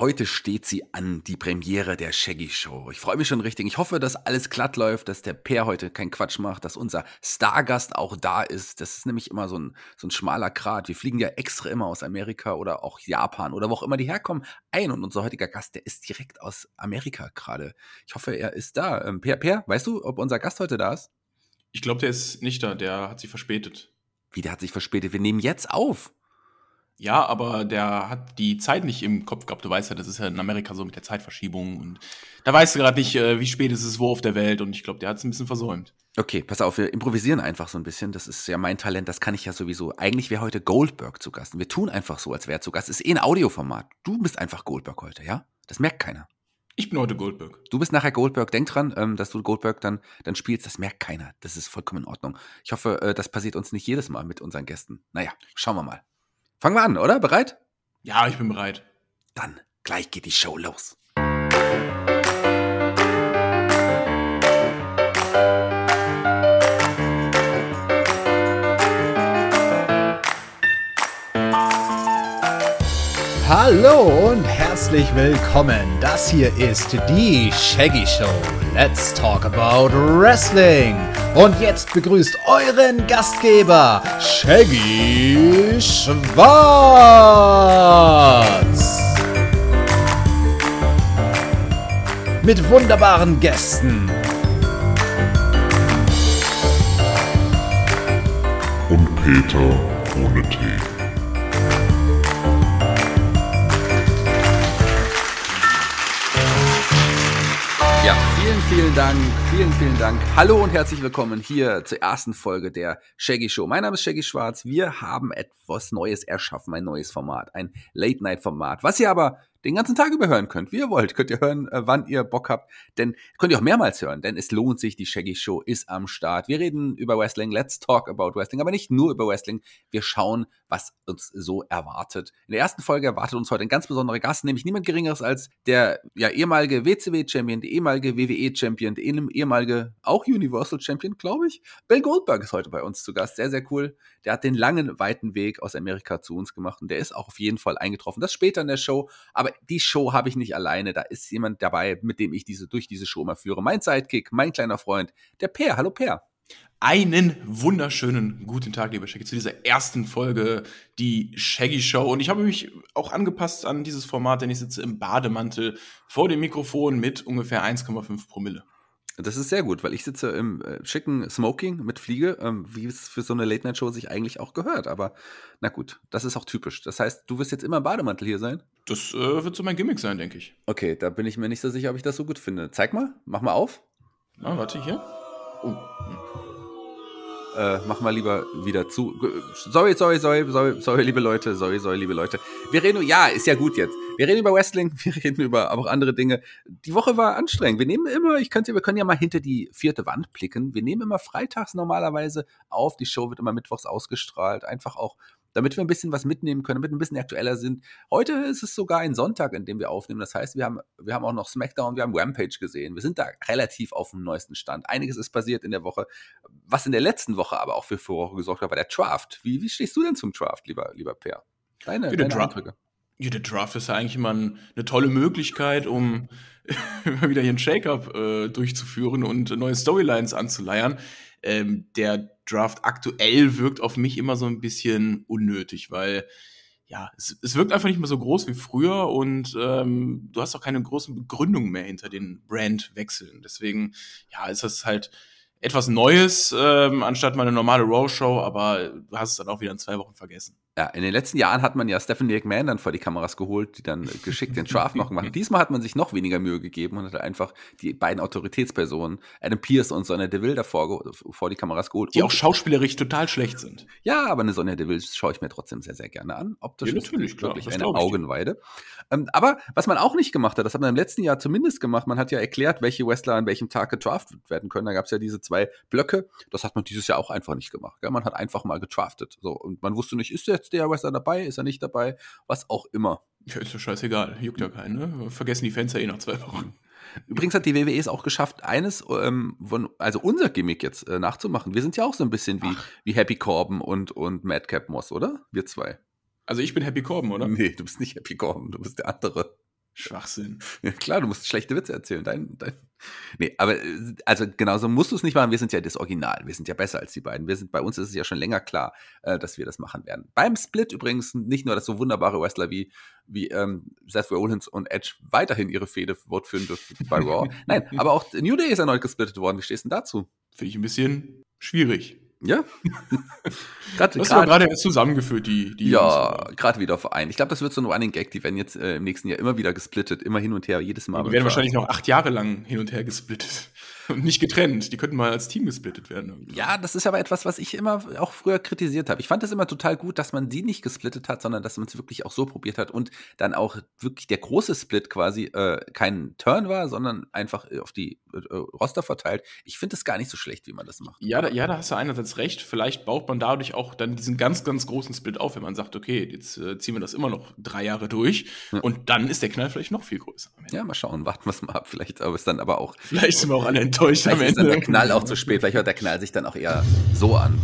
Heute steht sie an, die Premiere der Shaggy Show. Ich freue mich schon richtig. Ich hoffe, dass alles glatt läuft, dass der Peer heute keinen Quatsch macht, dass unser Stargast auch da ist. Das ist nämlich immer so ein, so ein schmaler Grat. Wir fliegen ja extra immer aus Amerika oder auch Japan oder wo auch immer die herkommen ein. Und unser heutiger Gast, der ist direkt aus Amerika gerade. Ich hoffe, er ist da. Ähm, Peer, Peer, weißt du, ob unser Gast heute da ist? Ich glaube, der ist nicht da. Der hat sich verspätet. Wie, der hat sich verspätet? Wir nehmen jetzt auf. Ja, aber der hat die Zeit nicht im Kopf gehabt. Du weißt ja, das ist ja in Amerika so mit der Zeitverschiebung. Und da weißt du gerade nicht, äh, wie spät ist es wo auf der Welt. Und ich glaube, der hat es ein bisschen versäumt. Okay, pass auf, wir improvisieren einfach so ein bisschen. Das ist ja mein Talent, das kann ich ja sowieso. Eigentlich wäre heute Goldberg zu Gast. Wir tun einfach so, als wäre er zu Gast. Ist eh ein Audioformat. Du bist einfach Goldberg heute, ja? Das merkt keiner. Ich bin heute Goldberg. Du bist nachher Goldberg. Denk dran, ähm, dass du Goldberg dann, dann spielst. Das merkt keiner. Das ist vollkommen in Ordnung. Ich hoffe, äh, das passiert uns nicht jedes Mal mit unseren Gästen. Naja, schauen wir mal. Fangen wir an, oder? Bereit? Ja, ich bin bereit. Dann gleich geht die Show los. Hallo und herzlich willkommen. Das hier ist die Shaggy Show. Let's talk about Wrestling. Und jetzt begrüßt euren Gastgeber, Shaggy Schwarz. Mit wunderbaren Gästen. Und Peter ohne Tee. Vielen, vielen Dank, vielen, vielen Dank. Hallo und herzlich willkommen hier zur ersten Folge der Shaggy Show. Mein Name ist Shaggy Schwarz. Wir haben etwas Neues erschaffen, ein neues Format, ein Late-Night-Format, was ihr aber den ganzen Tag über hören könnt, wie ihr wollt. Könnt ihr hören, äh, wann ihr Bock habt. Denn könnt ihr auch mehrmals hören, denn es lohnt sich. Die Shaggy Show ist am Start. Wir reden über Wrestling. Let's talk about Wrestling. Aber nicht nur über Wrestling. Wir schauen, was uns so erwartet. In der ersten Folge erwartet uns heute ein ganz besonderer Gast, nämlich niemand Geringeres als der ja, ehemalige WCW-Champion, der ehemalige WWE-Champion, der ehemalige auch Universal-Champion, glaube ich. Bill Goldberg ist heute bei uns zu Gast. Sehr, sehr cool. Der hat den langen, weiten Weg aus Amerika zu uns gemacht und der ist auch auf jeden Fall eingetroffen. Das später in der Show. Aber die Show habe ich nicht alleine. Da ist jemand dabei, mit dem ich diese durch diese Show mal führe. Mein Sidekick, mein kleiner Freund, der Per. Hallo Per. Einen wunderschönen guten Tag, lieber Shaggy, zu dieser ersten Folge, die Shaggy Show. Und ich habe mich auch angepasst an dieses Format, denn ich sitze im Bademantel vor dem Mikrofon mit ungefähr 1,5 Promille. Das ist sehr gut, weil ich sitze im äh, schicken Smoking mit Fliege, ähm, wie es für so eine Late-Night-Show sich eigentlich auch gehört. Aber na gut, das ist auch typisch. Das heißt, du wirst jetzt immer im Bademantel hier sein? Das äh, wird so mein Gimmick sein, denke ich. Okay, da bin ich mir nicht so sicher, ob ich das so gut finde. Zeig mal, mach mal auf. Na, warte, hier. Oh. Äh, mach mal lieber wieder zu. Sorry, sorry, sorry, sorry, sorry, liebe Leute, sorry, sorry, liebe Leute. Wir reden, ja, ist ja gut jetzt. Wir reden über Wrestling, wir reden über aber auch andere Dinge. Die Woche war anstrengend. Wir nehmen immer, ich könnte, wir können ja mal hinter die vierte Wand blicken. Wir nehmen immer freitags normalerweise auf. Die Show wird immer mittwochs ausgestrahlt. Einfach auch damit wir ein bisschen was mitnehmen können, damit wir ein bisschen aktueller sind. Heute ist es sogar ein Sonntag, in dem wir aufnehmen. Das heißt, wir haben, wir haben auch noch SmackDown, wir haben Rampage gesehen. Wir sind da relativ auf dem neuesten Stand. Einiges ist passiert in der Woche. Was in der letzten Woche aber auch für Furore gesorgt hat, war der Draft. Wie, wie stehst du denn zum Draft, lieber, lieber Per? Deine, deine Dra Eindrücke. Ja, der Draft ist ja eigentlich immer ein, eine tolle Möglichkeit, um immer wieder hier ein Shake-up äh, durchzuführen und neue Storylines anzuleiern. Ähm, der Draft aktuell wirkt auf mich immer so ein bisschen unnötig, weil ja, es, es wirkt einfach nicht mehr so groß wie früher und ähm, du hast auch keine großen Begründungen mehr hinter den Brandwechseln. Deswegen, ja, ist das halt etwas Neues, ähm, anstatt mal eine normale Raw-Show, aber du hast es dann auch wieder in zwei Wochen vergessen. Ja, in den letzten Jahren hat man ja Stephanie McMahon dann vor die Kameras geholt, die dann geschickt den Draft noch gemacht. Diesmal hat man sich noch weniger Mühe gegeben und hat einfach die beiden Autoritätspersonen, Adam Pierce und Sonja Deville, davor vor die Kameras geholt. Die und auch schauspielerisch total schlecht sind. Ja, aber eine Sonja Deville schaue ich mir trotzdem sehr, sehr gerne an. Optisch ja, natürlich, ist wirklich eine Augenweide. Ähm, aber was man auch nicht gemacht hat, das hat man im letzten Jahr zumindest gemacht, man hat ja erklärt, welche Wrestler an welchem Tag getraftet werden können. Da gab es ja diese zwei Blöcke. Das hat man dieses Jahr auch einfach nicht gemacht. Gell? Man hat einfach mal getraftet. So, und man wusste nicht, ist jetzt der Wrestler dabei, ist er nicht dabei, was auch immer. Ja, ist ja scheißegal, juckt ja keinen, ne? Vergessen die Fans ja eh nach zwei Wochen. Übrigens hat die WWE es auch geschafft, eines, ähm, von, also unser Gimmick jetzt äh, nachzumachen. Wir sind ja auch so ein bisschen wie, wie Happy Corbin und, und Madcap Moss, oder? Wir zwei. Also ich bin Happy Corbin, oder? Nee, du bist nicht Happy Corbin, du bist der andere. Schwachsinn. Ja, klar, du musst schlechte Witze erzählen. Dein, dein. Nee, aber äh, also genauso musst du es nicht machen. Wir sind ja das Original. Wir sind ja besser als die beiden. Wir sind, bei uns ist es ja schon länger klar, äh, dass wir das machen werden. Beim Split übrigens nicht nur, dass so wunderbare Wrestler wie, wie ähm, Seth Rollins und Edge weiterhin ihre Fehde fortführen dürfen bei Raw. Nein, aber auch New Day ist erneut gesplittet worden. Wie stehst du denn dazu? Finde ich ein bisschen schwierig. Ja. grad, das war gerade erst zusammengeführt, die, die Ja, gerade wieder vereint. Ich glaube, das wird so ein Running Gag. Die werden jetzt äh, im nächsten Jahr immer wieder gesplittet, immer hin und her, jedes Mal. Die werden wahrscheinlich noch acht Jahre lang hin und her gesplittet. Und nicht getrennt. Die könnten mal als Team gesplittet werden. Irgendwie. Ja, das ist aber etwas, was ich immer auch früher kritisiert habe. Ich fand es immer total gut, dass man die nicht gesplittet hat, sondern dass man es wirklich auch so probiert hat und dann auch wirklich der große Split quasi äh, kein Turn war, sondern einfach auf die äh, Roster verteilt. Ich finde es gar nicht so schlecht, wie man das macht. Ja, da, ja, da hast du einerseits recht. Vielleicht baut man dadurch auch dann diesen ganz, ganz großen Split auf, wenn man sagt, okay, jetzt äh, ziehen wir das immer noch drei Jahre durch ja. und dann ist der Knall vielleicht noch viel größer. Ja, mal schauen, warten wir es mal ab. Vielleicht aber ist dann aber auch. Vielleicht sind wir auch alle enttäuscht am Ende der Knall auch zu spät. Vielleicht hört der Knall sich dann auch eher so an.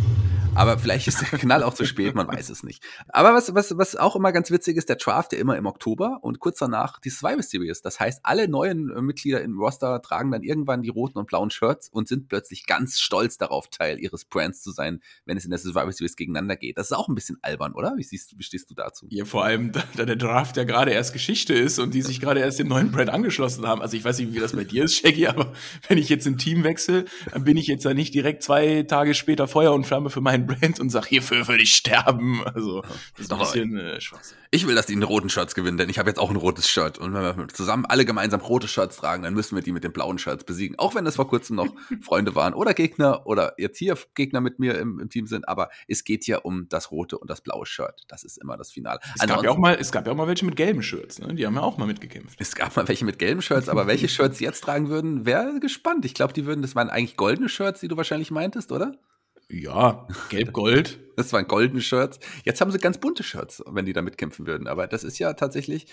Aber vielleicht ist der Knall auch zu spät, man weiß es nicht. Aber was, was, was auch immer ganz witzig ist, der Draft ja immer im Oktober und kurz danach die Survivor Series. Das heißt, alle neuen äh, Mitglieder im Roster tragen dann irgendwann die roten und blauen Shirts und sind plötzlich ganz stolz darauf, Teil ihres Brands zu sein, wenn es in der Survivor Series gegeneinander geht. Das ist auch ein bisschen albern, oder? Wie, siehst, wie stehst du dazu? Ja, vor allem, da der Draft ja gerade erst Geschichte ist und die sich gerade erst dem neuen Brand angeschlossen haben. Also ich weiß nicht, wie das bei dir ist, Shaggy, aber wenn ich jetzt ein Team wechsle, dann bin ich jetzt ja nicht direkt zwei Tage später Feuer und Flamme für meinen Brand und sage, hier dafür würde ich sterben. Also, das ist ein bisschen äh, Schwachsinn. Ich will, dass die einen roten Shirts gewinnen, denn ich habe jetzt auch ein rotes Shirt. Und wenn wir zusammen alle gemeinsam rote Shirts tragen, dann müssen wir die mit den blauen Shirts besiegen. Auch wenn das vor kurzem noch Freunde waren oder Gegner oder jetzt hier Gegner mit mir im, im, Team sind. Aber es geht ja um das rote und das blaue Shirt. Das ist immer das Finale. Es gab, ja auch mal, es gab ja auch mal welche mit gelben Shirts. Ne? Die haben ja auch mal mitgekämpft. Es gab mal welche mit gelben Shirts, aber welche Shirts sie jetzt tragen würden, wäre gespannt. Ich glaube, die würden, das waren eigentlich goldene Shirts, die du wahrscheinlich meintest, oder? Ja, gelb-gold. Das waren goldene Shirts. Jetzt haben sie ganz bunte Shirts, wenn die da mitkämpfen würden. Aber das ist ja tatsächlich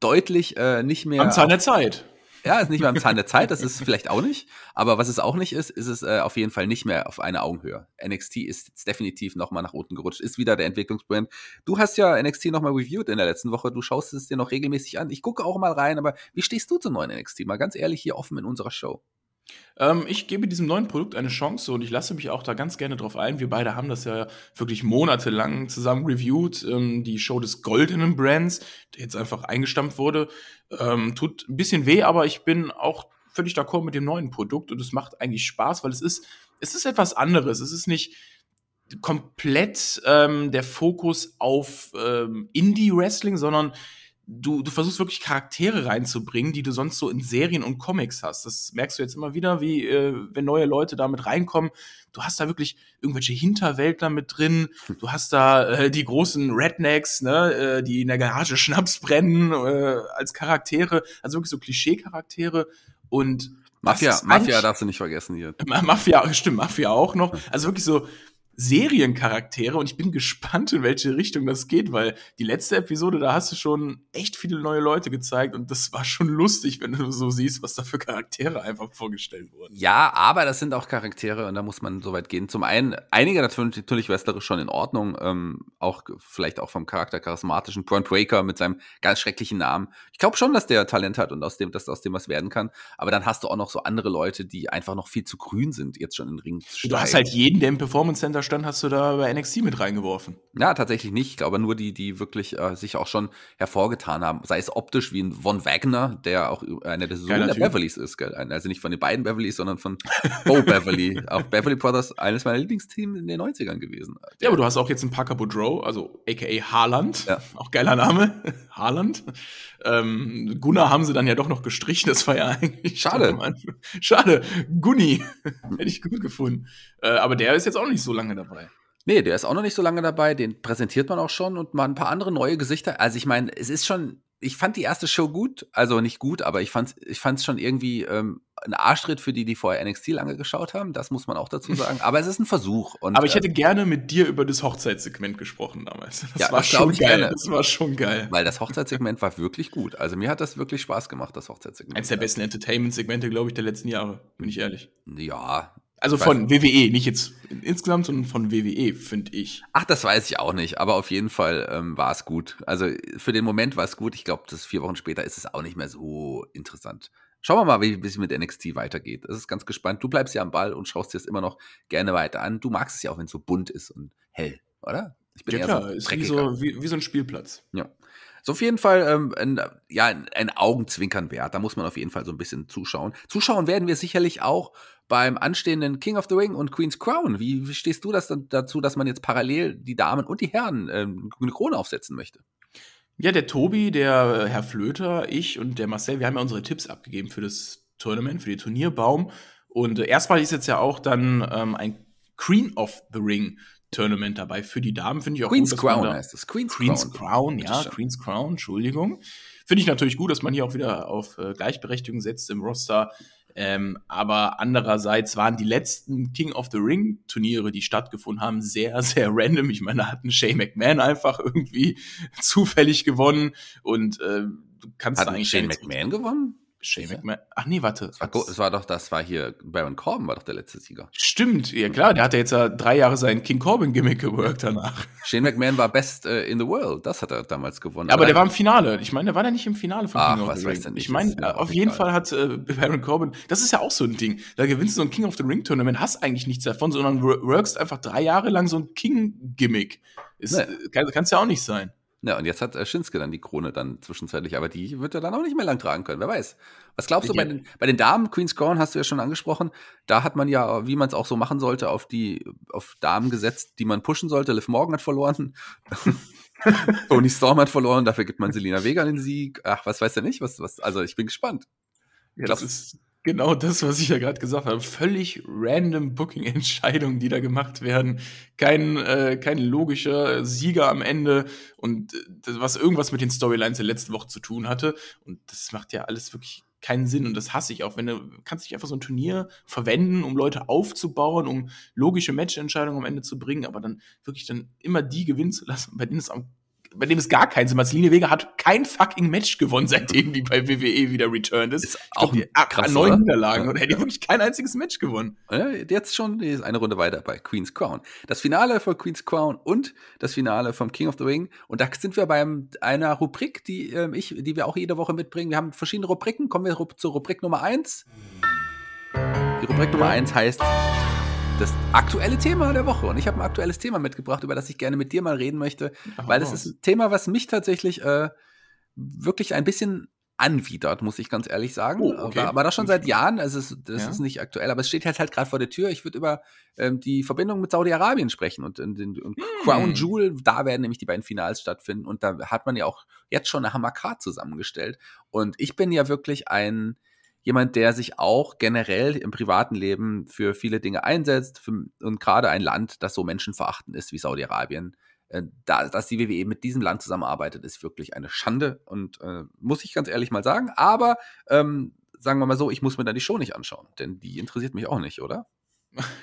deutlich äh, nicht mehr. Am Zahn der Zeit. Ja, ist nicht mehr am Zahn der Zeit, das ist vielleicht auch nicht. Aber was es auch nicht ist, ist es äh, auf jeden Fall nicht mehr auf einer Augenhöhe. NXT ist jetzt definitiv nochmal nach unten gerutscht, ist wieder der Entwicklungsbrand. Du hast ja NXT nochmal reviewed in der letzten Woche, du schaust es dir noch regelmäßig an. Ich gucke auch mal rein, aber wie stehst du zum neuen NXT? Mal ganz ehrlich hier offen in unserer Show. Ähm, ich gebe diesem neuen Produkt eine Chance und ich lasse mich auch da ganz gerne drauf ein. Wir beide haben das ja wirklich monatelang zusammen reviewed. Ähm, die Show des goldenen Brands, der jetzt einfach eingestampft wurde, ähm, tut ein bisschen weh, aber ich bin auch völlig d'accord mit dem neuen Produkt und es macht eigentlich Spaß, weil es ist, es ist etwas anderes. Es ist nicht komplett ähm, der Fokus auf ähm, Indie-Wrestling, sondern du, du versuchst wirklich Charaktere reinzubringen, die du sonst so in Serien und Comics hast. Das merkst du jetzt immer wieder, wie äh, wenn neue Leute damit reinkommen. Du hast da wirklich irgendwelche Hinterwäldler mit drin. Du hast da äh, die großen Rednecks, ne, äh, die in der Garage Schnaps brennen äh, als Charaktere. Also wirklich so Klischee-Charaktere und Mafia, Mafia darfst du nicht vergessen hier. Mafia, stimmt, Mafia auch noch. Also wirklich so Seriencharaktere und ich bin gespannt, in welche Richtung das geht, weil die letzte Episode, da hast du schon echt viele neue Leute gezeigt und das war schon lustig, wenn du so siehst, was da für Charaktere einfach vorgestellt wurden. Ja, aber das sind auch Charaktere und da muss man so weit gehen. Zum einen, einige natürlich, natürlich wrestlerisch schon in Ordnung, ähm, auch vielleicht auch vom Charakter charismatischen Braun Breaker mit seinem ganz schrecklichen Namen. Ich glaube schon, dass der Talent hat und aus dem, dass aus dem was werden kann, aber dann hast du auch noch so andere Leute, die einfach noch viel zu grün sind, jetzt schon in den Ring zu steigen. Du hast halt jeden, der im Performance Center stand, hast du da bei NXT mit reingeworfen. Ja, tatsächlich nicht. Ich glaube nur die, die wirklich äh, sich auch schon hervorgetan haben. Sei es optisch wie ein Von Wagner, der auch einer der Sohn der Beverlys ist. Gell? Also nicht von den beiden Beverlys, sondern von Bo Beverly. Auch Beverly Brothers, eines meiner Lieblingsteams in den 90ern gewesen. Ja, aber du hast auch jetzt einen Parker Boudreau, also aka Haaland. Ja. Auch geiler Name. Haaland. Ähm, Gunnar haben sie dann ja doch noch gestrichen. Das war ja eigentlich. Schade. Schade. Gunni. Hätte ich gut gefunden. Äh, aber der ist jetzt auch nicht so lange dabei. Nee, der ist auch noch nicht so lange dabei. Den präsentiert man auch schon und mal ein paar andere neue Gesichter. Also ich meine, es ist schon, ich fand die erste Show gut, also nicht gut, aber ich fand es ich fand's schon irgendwie ähm, ein Arschtritt für die, die vorher NXT lange geschaut haben. Das muss man auch dazu sagen. Aber es ist ein Versuch. Und, aber ich hätte äh, gerne mit dir über das Hochzeitssegment gesprochen damals. Das ja, war das schon geil. Gerne. Das war schon geil. Weil das Hochzeitssegment war wirklich gut. Also mir hat das wirklich Spaß gemacht, das Hochzeitssegment. Eins der besten Entertainment-Segmente, glaube ich, der letzten Jahre, bin ich ehrlich. Ja, Also von WWE, nicht jetzt insgesamt, sondern von WWE, finde ich. Ach, das weiß ich auch nicht, aber auf jeden Fall ähm, war es gut. Also für den Moment war es gut. Ich glaube, das vier Wochen später ist es auch nicht mehr so interessant. Schauen wir mal, wie es mit NXT weitergeht. Das ist ganz gespannt. Du bleibst ja am Ball und schaust dir es immer noch gerne weiter an. Du magst es ja auch, wenn es so bunt ist und hell, oder? Ich bin ja, klar, so ist wie so, wie, wie so ein Spielplatz. Ja. So auf jeden Fall ähm, ein, ja, ein Augenzwinkern wert. Da muss man auf jeden Fall so ein bisschen zuschauen. Zuschauen werden wir sicherlich auch beim anstehenden King of the Ring und Queen's Crown. Wie, wie stehst du das dann dazu, dass man jetzt parallel die Damen und die Herren ähm, eine Krone aufsetzen möchte? Ja, der Tobi, der äh, Herr Flöter, ich und der Marcel, wir haben ja unsere Tipps abgegeben für das Tournament, für die Turnierbaum. Und äh, erstmal ist jetzt ja auch dann ähm, ein Queen of the Ring Tournament dabei für die Damen. Finde ich auch Queen's gut, Crown heißt es. Queen's, Queen's Crown. Crown ja, Queen's Crown, Entschuldigung. Finde ich natürlich gut, dass man hier auch wieder auf äh, Gleichberechtigung setzt im Roster. Ähm, aber andererseits waren die letzten King of the Ring Turniere, die stattgefunden haben, sehr, sehr random. Ich meine, da hat ein Shay McMahon einfach irgendwie zufällig gewonnen und äh, du kannst hat eigentlich. Shane McMahon gewonnen? Shane McMahon. Ach nee, warte. Es war, es war, doch, das war hier, Baron Corbin war doch der letzte Sieger. Stimmt, ja klar, der hat ja jetzt ja drei Jahre sein King Corbin-Gimmick geworkt danach. Shane McMahon war Best uh, in the World, das hat er damals gewonnen. Aber, aber der war im Finale. Ich meine, der war ja nicht im Finale von Ach, King of the Ring. Ich meine, auf jeden Fall hat äh, Baron Corbin, das ist ja auch so ein Ding. Da gewinnst du so ein King of the Ring Tournament, hast eigentlich nichts davon, sondern workst einfach drei Jahre lang so ein King-Gimmick. Nee. Kann es ja auch nicht sein. Ja, und jetzt hat äh, Shinsuke dann die Krone dann zwischenzeitlich, aber die wird er dann auch nicht mehr lang tragen können, wer weiß. Was glaubst du bei den, bei den Damen, Queen's Crown hast du ja schon angesprochen, da hat man ja, wie man es auch so machen sollte, auf die, auf Damen gesetzt, die man pushen sollte. Liv Morgan hat verloren. Tony Storm hat verloren, dafür gibt man Selina Vega den Sieg. Ach, was weiß er nicht? Was, was, also ich bin gespannt. Ja, das ist Genau das, was ich ja gerade gesagt habe. Völlig random Booking-Entscheidungen, die da gemacht werden. Kein, äh, kein logischer Sieger am Ende und äh, was irgendwas mit den Storylines der letzten Woche zu tun hatte. Und das macht ja alles wirklich keinen Sinn und das hasse ich auch. Wenn du kannst dich einfach so ein Turnier verwenden, um Leute aufzubauen, um logische Matchentscheidungen am Ende zu bringen, aber dann wirklich dann immer die gewinnen zu lassen, bei denen es am bei dem es gar keinen Sinn macht. Celine Vega hat kein fucking Match gewonnen, seitdem die bei WWE wieder returned ist. Ist auch glaub, die, krass, neun oder? Niederlagen ja. und hätte wirklich kein einziges Match gewonnen. Ja, jetzt schon ist eine Runde weiter bei Queen's Crown. Das Finale von Queen's Crown und das Finale vom King of the Ring. Und da sind wir bei einer Rubrik, die äh, ich, die wir auch jede Woche mitbringen. Wir haben verschiedene Rubriken. Kommen wir zur Rubrik Nummer eins. Die Rubrik Nummer eins heißt das aktuelle Thema der Woche. Und ich habe ein aktuelles Thema mitgebracht, über das ich gerne mit dir mal reden möchte, Ach, weil das ist ein Thema, was mich tatsächlich äh, wirklich ein bisschen anwidert, muss ich ganz ehrlich sagen. Oh, okay. aber, aber das schon seit Jahren. Also es, das ja. ist nicht aktuell, aber es steht halt halt gerade vor der Tür. Ich würde über ähm, die Verbindung mit Saudi-Arabien sprechen und, und, und hm. Crown Jewel. Da werden nämlich die beiden Finals stattfinden und da hat man ja auch jetzt schon eine Hammercard zusammengestellt. Und ich bin ja wirklich ein jemand, der sich auch generell im privaten Leben für viele Dinge einsetzt für, und gerade ein Land, das so menschenverachtend ist wie Saudi-Arabien. Äh, da, dass die WWE mit diesem Land zusammenarbeitet, ist wirklich eine Schande und äh, muss ich ganz ehrlich mal sagen. Aber ähm, sagen wir mal so, ich muss mir da die Show nicht anschauen, denn die interessiert mich auch nicht, oder?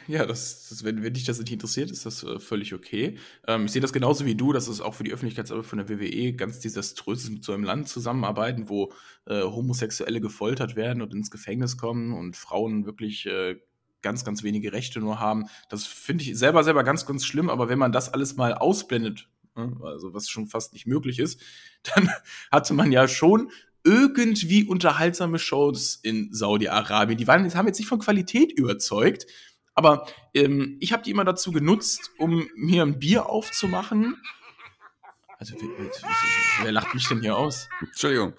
Ja, das, das, wenn, wenn dich das nicht interessiert, ist das äh, völlig okay. Ähm, ich sehe das genauso wie du, dass es auch für die Öffentlichkeitsarbeit von der WWE ganz desaströs ist, mit so einem Land zusammenarbeiten, wo äh, Homosexuelle gefoltert werden und ins Gefängnis kommen und Frauen wirklich äh, ganz, ganz wenige Rechte nur haben. Das finde ich selber, selber ganz, ganz schlimm, aber wenn man das alles mal ausblendet, ne, also was schon fast nicht möglich ist, dann hatte man ja schon irgendwie unterhaltsame Shows in Saudi-Arabien. Die waren, haben jetzt nicht von Qualität überzeugt, aber ähm, ich habe die immer dazu genutzt, um mir ein Bier aufzumachen. Also, wer, wer, wer lacht mich denn hier aus? Entschuldigung.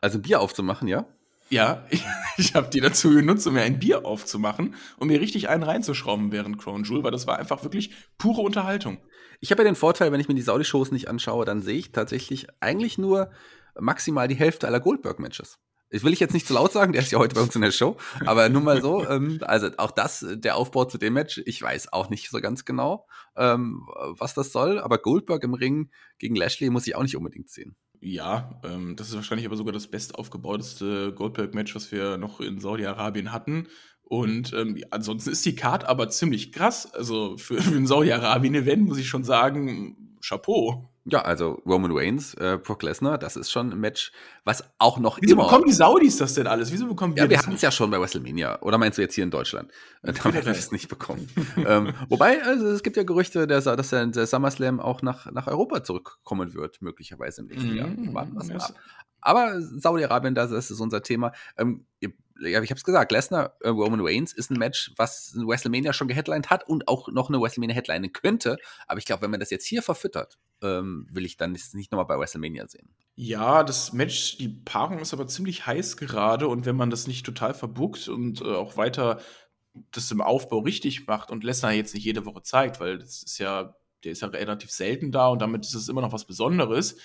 Also Bier aufzumachen, ja? Ja, ich, ich habe die dazu genutzt, um mir ein Bier aufzumachen und mir richtig einen reinzuschrauben während Crown Jewel, weil das war einfach wirklich pure Unterhaltung. Ich habe ja den Vorteil, wenn ich mir die Saudi-Shows nicht anschaue, dann sehe ich tatsächlich eigentlich nur maximal die Hälfte aller Goldberg-Matches. Ich will ich jetzt nicht zu laut sagen, der ist ja heute bei uns in der Show, aber nur mal so, ähm, also auch das, der Aufbau zu dem Match, ich weiß auch nicht so ganz genau, ähm, was das soll, aber Goldberg im Ring gegen Lashley muss ich auch nicht unbedingt sehen. Ja, ähm, das ist wahrscheinlich aber sogar das bestaufgebauteste Goldberg-Match, was wir noch in Saudi-Arabien hatten. Und ähm, ansonsten ist die Card aber ziemlich krass. Also für, für ein Saudi-Arabien-Event muss ich schon sagen, Chapeau. Ja, also Roman Reigns, äh, Brock Lesnar, das ist schon ein Match, was auch noch Wieso immer. bekommen die Saudis das denn alles? Wieso bekommen wir ja, wir hatten es ja schon bei WrestleMania. Oder meinst du jetzt hier in Deutschland? Äh, da werden wir es nicht bekommen. ähm, wobei, also, es gibt ja Gerüchte, dass, dass der, der SummerSlam auch nach, nach Europa zurückkommen wird, möglicherweise im nächsten Jahr. Mhm. Warten wir mal ab. Aber Saudi-Arabien, das, ist unser Thema. Ähm, ich habe es gesagt, Lesnar, äh, Roman Reigns ist ein Match, was WrestleMania schon geheadlined hat und auch noch eine WrestleMania headline könnte. Aber ich glaube, wenn man das jetzt hier verfüttert, ähm, will ich dann nicht, nicht nochmal bei WrestleMania sehen. Ja, das Match, die Paarung ist aber ziemlich heiß gerade und wenn man das nicht total verbuckt und äh, auch weiter das im Aufbau richtig macht und Lesnar jetzt nicht jede Woche zeigt, weil das ist ja, der ist ja relativ selten da und damit ist es immer noch was Besonderes,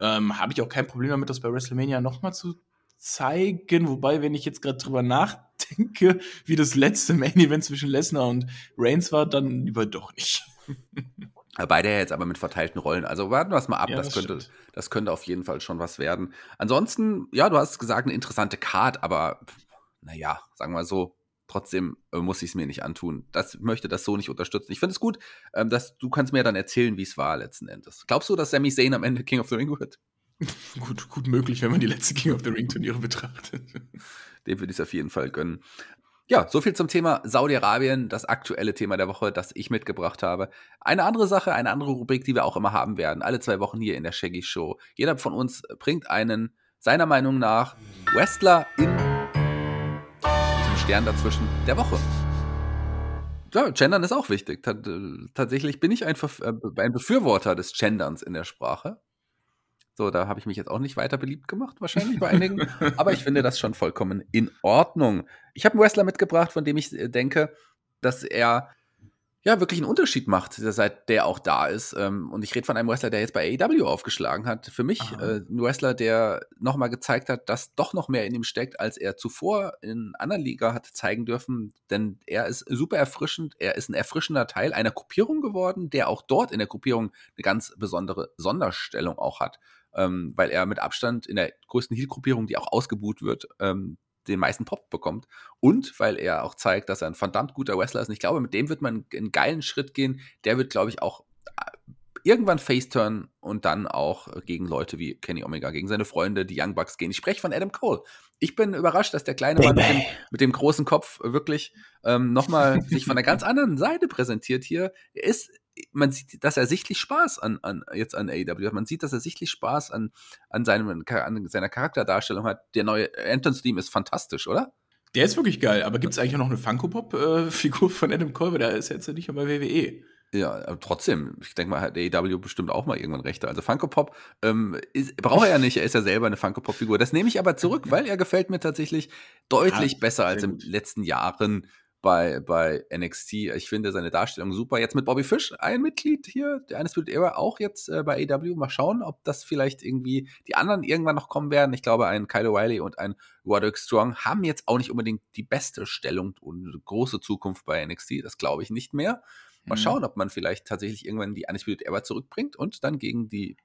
ähm, habe ich auch kein Problem damit, das bei WrestleMania nochmal zu zeigen. Wobei, wenn ich jetzt gerade drüber nachdenke, wie das letzte Main Event zwischen Lesnar und Reigns war, dann lieber doch nicht. Beide ja jetzt aber mit verteilten Rollen. Also warten wir es mal ab. Ja, das, das könnte, stimmt. das könnte auf jeden Fall schon was werden. Ansonsten, ja, du hast gesagt, eine interessante Card, aber naja, sagen wir so, trotzdem äh, muss ich es mir nicht antun. Das möchte das so nicht unterstützen. Ich finde es gut, ähm, dass du kannst mir dann erzählen, wie es war letzten Endes. Glaubst du, dass Sami Zayn am Ende King of the Ring wird? Gut, gut möglich, wenn man die letzte King of the Ring Turniere betrachtet. Dem würde ich es auf jeden Fall gönnen. Ja, so viel zum Thema Saudi-Arabien, das aktuelle Thema der Woche, das ich mitgebracht habe. Eine andere Sache, eine andere Rubrik, die wir auch immer haben werden, alle zwei Wochen hier in der Shaggy Show. Jeder von uns bringt einen, seiner Meinung nach, Wrestler in Stern dazwischen der Woche. Ja, Gendern ist auch wichtig. Tat- äh, Tatsächlich bin ich ein, äh, ein Befürworter des Genderns in der Sprache. So, da habe ich mich jetzt auch nicht weiter beliebt gemacht, wahrscheinlich bei einigen. Aber ich finde das schon vollkommen in Ordnung. Ich habe einen Wrestler mitgebracht, von dem ich äh, denke, dass er ja wirklich einen Unterschied macht, seit der auch da ist. Ähm, Und ich rede von einem Wrestler, der jetzt bei AEW aufgeschlagen hat. Für mich Aha. äh, ein Wrestler, der nochmal gezeigt hat, dass doch noch mehr in ihm steckt, als er zuvor in anderen Liga hat zeigen dürfen. Denn er ist super erfrischend. Er ist ein erfrischender Teil einer Gruppierung geworden, der auch dort in der Gruppierung eine ganz besondere Sonderstellung auch hat ähm, weil er mit Abstand in der größten Heal-Gruppierung, die auch ausgebuht wird, ähm, den meisten Pop bekommt. Und weil er auch zeigt, dass er ein verdammt guter Wrestler ist. Und ich glaube, mit dem wird man einen geilen Schritt gehen. Der wird, glaube ich, auch äh, irgendwann Faceturn und dann auch gegen Leute wie Kenny Omega, gegen seine Freunde, die Young Bucks gehen. Ich spreche von Adam Cole. Ich bin überrascht, dass der kleine Mann mit dem, mit dem großen Kopf wirklich ähm, nochmal sich von einer ganz anderen Seite präsentiert hier. Er ist, man sieht, dass er sichtlich Spaß an, an jetzt an AEW hat. Man sieht, dass er sichtlich Spaß an, an, seinem, an seiner Charakterdarstellung hat. Der neue Anton Theme ist fantastisch, oder? Der ist wirklich geil, aber gibt es eigentlich auch noch eine Funko-Pop-Figur von Adam Cole? Der ist jetzt ja nicht mehr bei WWE. Ja, aber trotzdem, ich denke mal, hat AEW bestimmt auch mal irgendwann Rechte. Also Funko Pop ähm, ist, braucht er ja nicht, er ist ja selber eine Funko Pop Figur. Das nehme ich aber zurück, weil er gefällt mir tatsächlich deutlich Ah, besser als in den letzten Jahren bei, bei NXT. Ich finde seine Darstellung super. Jetzt mit Bobby Fish, ein Mitglied hier, der Undisputed Era, auch jetzt äh, bei AEW. Mal schauen, ob das vielleicht irgendwie die anderen irgendwann noch kommen werden. Ich glaube, ein Kyle O'Reilly und ein Roderick Strong haben jetzt auch nicht unbedingt die beste Stellung und eine große Zukunft bei NXT. Das glaube ich nicht mehr. Mal Mhm. schauen, ob man vielleicht tatsächlich irgendwann die Undisputed Era zurückbringt und dann gegen die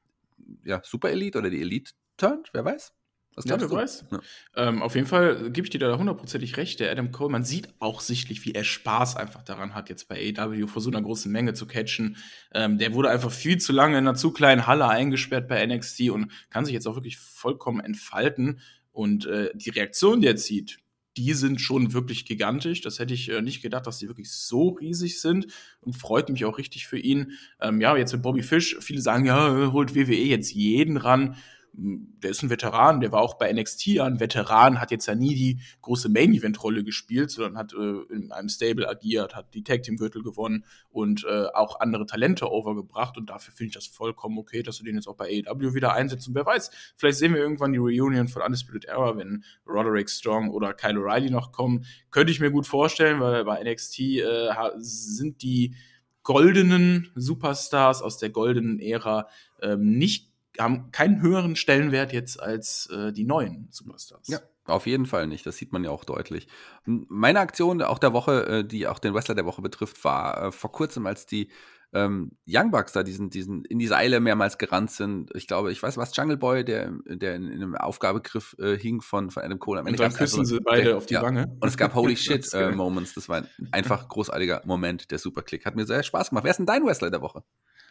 ja, Super Elite oder die Elite turnt. Wer weiß? Was Ja, glaubst wer du? weiß. Ja. Ähm, auf jeden Fall gebe ich dir da hundertprozentig recht. Der Adam Cole, man sieht auch sichtlich, wie er Spaß einfach daran hat, jetzt bei AEW vor so einer großen Menge zu catchen. Ähm, der wurde einfach viel zu lange in einer zu kleinen Halle eingesperrt bei NXT und kann sich jetzt auch wirklich vollkommen entfalten. Und äh, die Reaktion, die er zieht, die sind schon wirklich gigantisch. Das hätte ich äh, nicht gedacht, dass die wirklich so riesig sind und freut mich auch richtig für ihn. Ähm, ja, jetzt mit Bobby Fish, viele sagen, ja, holt WWE jetzt jeden ran der ist ein Veteran, der war auch bei NXT ja ein Veteran, hat jetzt ja nie die große Main-Event-Rolle gespielt, sondern hat äh, in einem Stable agiert, hat die Tag-Team-Gürtel gewonnen und äh, auch andere Talente overgebracht und dafür finde ich das vollkommen okay, dass du den jetzt auch bei AEW wieder einsetzt. Und wer weiß, vielleicht sehen wir irgendwann die Reunion von Undisputed Era, wenn Roderick Strong oder Kyle O'Reilly noch kommen, könnte ich mir gut vorstellen, weil bei NXT äh, sind die goldenen Superstars aus der goldenen Ära ähm, nicht haben keinen höheren Stellenwert jetzt als äh, die neuen Superstars. Ja, auf jeden Fall nicht. Das sieht man ja auch deutlich. Meine Aktion auch der Woche, äh, die auch den Wrestler der Woche betrifft, war äh, vor kurzem, als die ähm, Young Bucks da diesen, diesen, in die Seile mehrmals gerannt sind. Ich glaube, ich weiß was, Jungle Boy, der, der in, in einem Aufgabegriff äh, hing von, von Adam Cole. Am Und Ende dann gab's küssen einfach- sie beide der- auf die ja. Wange. Und es gab Holy Shit äh. Moments. Das war ein einfach großartiger Moment, der Superclick. Hat mir sehr Spaß gemacht. Wer ist denn dein Wrestler der Woche?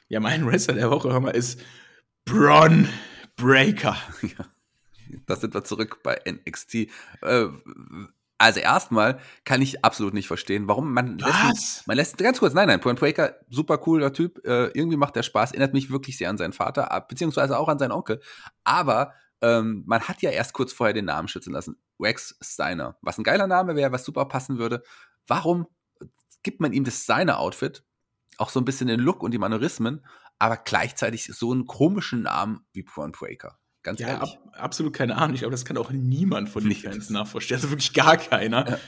Ja, mein Wrestler der Woche, hör mal, ist Braun Breaker. Ja, da sind wir zurück bei NXT. Äh, also erstmal kann ich absolut nicht verstehen, warum man Was? lässt, man lässt ganz kurz, nein, nein, Point Breaker, super cooler Typ, äh, irgendwie macht der Spaß, erinnert mich wirklich sehr an seinen Vater, beziehungsweise auch an seinen Onkel. Aber ähm, man hat ja erst kurz vorher den Namen schützen lassen, Rex Steiner, was ein geiler Name wäre, was super passen würde. Warum gibt man ihm das Steiner-Outfit, auch so ein bisschen den Look und die Mannerismen, aber gleichzeitig so einen komischen Namen wie Point Breaker? Ganz ja. Ab, absolut keine Ahnung. Ich glaube, das kann auch niemand von den Fans nachvollziehen. Also wirklich gar keiner. Ja.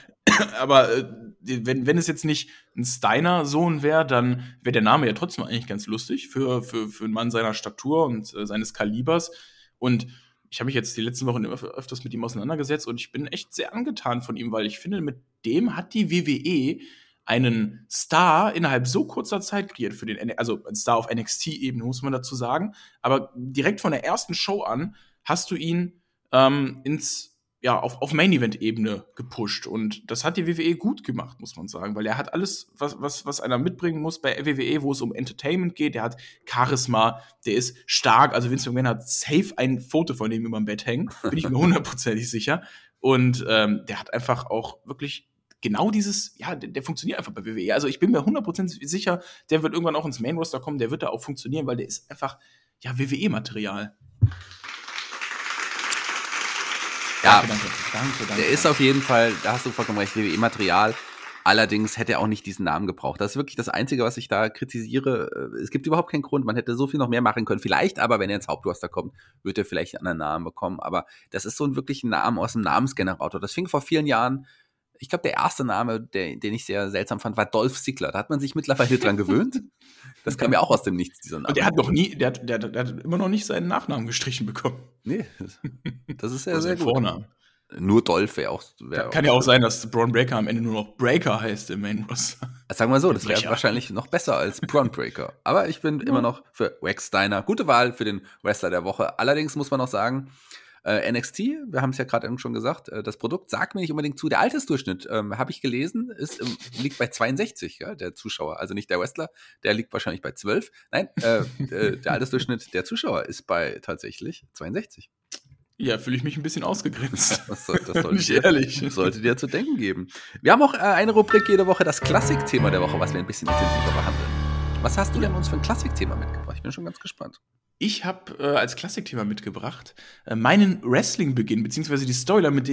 Aber äh, wenn, wenn es jetzt nicht ein Steiner-Sohn wäre, dann wäre der Name ja trotzdem eigentlich ganz lustig für, für, für einen Mann seiner Statur und äh, seines Kalibers. Und ich habe mich jetzt die letzten Wochen öf öfters mit ihm auseinandergesetzt und ich bin echt sehr angetan von ihm, weil ich finde, mit dem hat die WWE einen Star innerhalb so kurzer Zeit kreiert für den, also ein Star auf NXT-Ebene, muss man dazu sagen. Aber direkt von der ersten Show an hast du ihn ähm, ins ja, auf, auf Main-Event-Ebene gepusht. Und das hat die WWE gut gemacht, muss man sagen, weil er hat alles, was, was, was einer mitbringen muss bei WWE, wo es um Entertainment geht. Der hat Charisma, der ist stark. Also Vince McMahon hat safe ein Foto von ihm über dem Bett hängen, bin ich mir hundertprozentig sicher. Und ähm, der hat einfach auch wirklich genau dieses, ja, der, der, funktioniert einfach bei WWE. Also ich bin mir 100% sicher, der wird irgendwann auch ins Main Roster kommen, der wird da auch funktionieren, weil der ist einfach, ja, WWE-Material. Ja, danke, danke, danke, danke, Der ist auf jeden Fall, da hast du vollkommen recht, WWE-Material. Allerdings hätte er auch nicht diesen Namen gebraucht. Das ist wirklich das Einzige, was ich da kritisiere. Es gibt überhaupt keinen Grund. Man hätte so viel noch mehr machen können. Vielleicht aber, wenn er ins Hauptroster kommt, wird er vielleicht einen anderen Namen bekommen. Aber das ist so ein wirklich ein Name aus dem Namensgenerator. Das fing vor vielen Jahren ich glaube, der erste Name, der, den ich sehr seltsam fand, war Dolph Ziggler. Da hat man sich mittlerweile dran gewöhnt. Das kam ja auch aus dem Nichts, dieser Name. Und der hat noch nie, der, der, der hat immer noch nicht seinen Nachnamen gestrichen bekommen. Nee, das ist ja sehr gut. Vornamen. Nur Dolph wäre auch. Wär Kann auch ja auch sein, dass Braun Breaker am Ende nur noch Breaker heißt im Main Roster. Sagen wir so, das wäre wahrscheinlich noch besser als Braun Breaker. Aber ich bin ja. immer noch für Wax Steiner. Gute Wahl für den Wrestler der Woche. Allerdings muss man noch sagen, äh, NXT, wir haben es ja gerade schon gesagt, äh, das Produkt sagt mir nicht unbedingt zu. Der Altersdurchschnitt, ähm, habe ich gelesen, ist, ähm, liegt bei 62, ja, der Zuschauer. Also nicht der Wrestler, der liegt wahrscheinlich bei 12. Nein, äh, äh, der Altersdurchschnitt der Zuschauer ist bei tatsächlich 62. Ja, fühle ich mich ein bisschen ausgegrenzt. Das, soll, das sollte, dir, ehrlich. sollte dir zu denken geben. Wir haben auch äh, eine Rubrik jede Woche, das Klassikthema der Woche, was wir ein bisschen intensiver behandeln. Was hast du denn uns für ein Klassikthema mitgebracht? Ich bin schon ganz gespannt. Ich habe äh, als Klassikthema mitgebracht äh, meinen Wrestling-Beginn, beziehungsweise die Storyline, mit,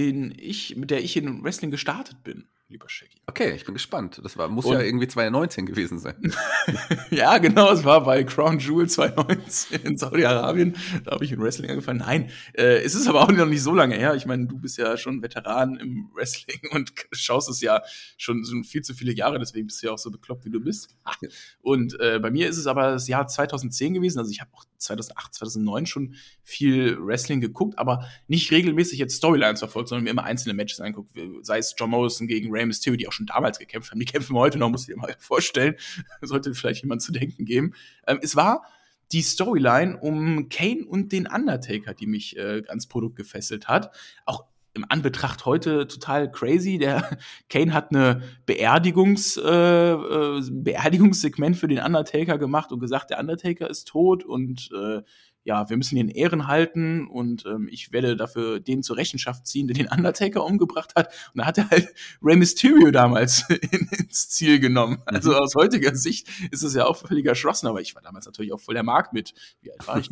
mit der ich in Wrestling gestartet bin lieber Shaggy. Okay, ich bin gespannt. Das war, muss und, ja irgendwie 2019 gewesen sein. ja, genau, es war bei Crown Jewel 2019 in Saudi-Arabien. Da habe ich mit Wrestling angefangen. Nein, äh, es ist aber auch noch nicht so lange her. Ich meine, du bist ja schon Veteran im Wrestling und schaust es ja schon, schon viel zu viele Jahre, deswegen bist du ja auch so bekloppt, wie du bist. Und äh, bei mir ist es aber das Jahr 2010 gewesen. Also ich habe auch 2008, 2009 schon viel Wrestling geguckt, aber nicht regelmäßig jetzt Storylines verfolgt, sondern mir immer einzelne Matches anguckt. Sei es John Morrison gegen Rey Mysterio, die auch schon damals gekämpft haben. Die kämpfen heute noch, muss ich dir mal vorstellen. Sollte vielleicht jemand zu denken geben. Ähm, es war die Storyline um Kane und den Undertaker, die mich äh, ans Produkt gefesselt hat. Auch im Anbetracht heute total crazy. Der Kane hat eine Beerdigungs, äh, äh, Beerdigungssegment für den Undertaker gemacht und gesagt, der Undertaker ist tot und äh, ja, wir müssen ihn in Ehren halten und ähm, ich werde dafür den zur Rechenschaft ziehen, der den Undertaker umgebracht hat. Und da hat er halt Rey Mysterio damals in, ins Ziel genommen. Also mhm. aus heutiger Sicht ist es ja auch völliger Schlossen, aber ich war damals natürlich auch voll der Markt mit. Wie alt war ich?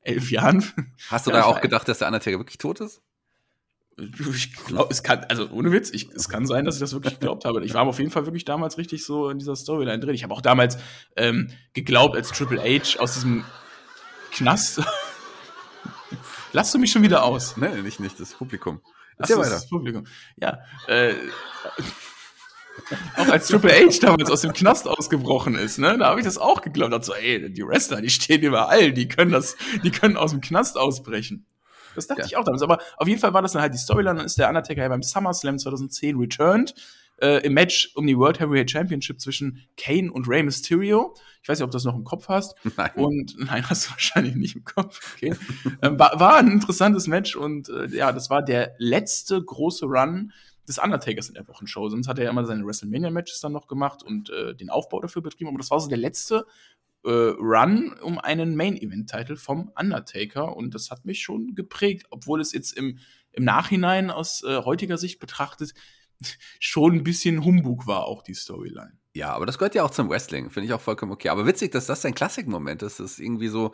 Elf Jahren. Hast du ja, da auch gedacht, dass der Undertaker wirklich tot ist? Ich glaube, es kann, also ohne Witz, ich, es kann sein, dass ich das wirklich geglaubt habe. Ich war auf jeden Fall wirklich damals richtig so in dieser Storyline drin. Ich habe auch damals ähm, geglaubt, als Triple H aus diesem Knast. Lass du mich schon wieder aus? Nein, nicht, nicht, das Publikum. Ach, das, das Publikum. Ja, äh, auch als Triple H damals aus dem Knast ausgebrochen ist, ne, da habe ich das auch geglaubt. Da so, ey, die Wrestler, die stehen überall, die können das, die können aus dem Knast ausbrechen. Das dachte ja. ich auch damals. Aber auf jeden Fall war das dann halt die Storyline. Dann ist der Undertaker ja beim SummerSlam 2010 returned äh, im Match um die World Heavyweight Championship zwischen Kane und Rey Mysterio. Ich weiß nicht, ob du das noch im Kopf hast. Nein. Und nein, hast du wahrscheinlich nicht im Kopf. Okay. ähm, war, war, ein interessantes Match und äh, ja, das war der letzte große Run des Undertakers in der Wochenshow. Sonst hat er ja immer seine WrestleMania-Matches dann noch gemacht und äh, den Aufbau dafür betrieben. Aber das war so der letzte Run um einen Main-Event-Title vom Undertaker. Und das hat mich schon geprägt, obwohl es jetzt im, im Nachhinein aus äh, heutiger Sicht betrachtet schon ein bisschen Humbug war, auch die Storyline. Ja, aber das gehört ja auch zum Wrestling, finde ich auch vollkommen okay. Aber witzig, dass das ein Klassikmoment ist. Das ist irgendwie so,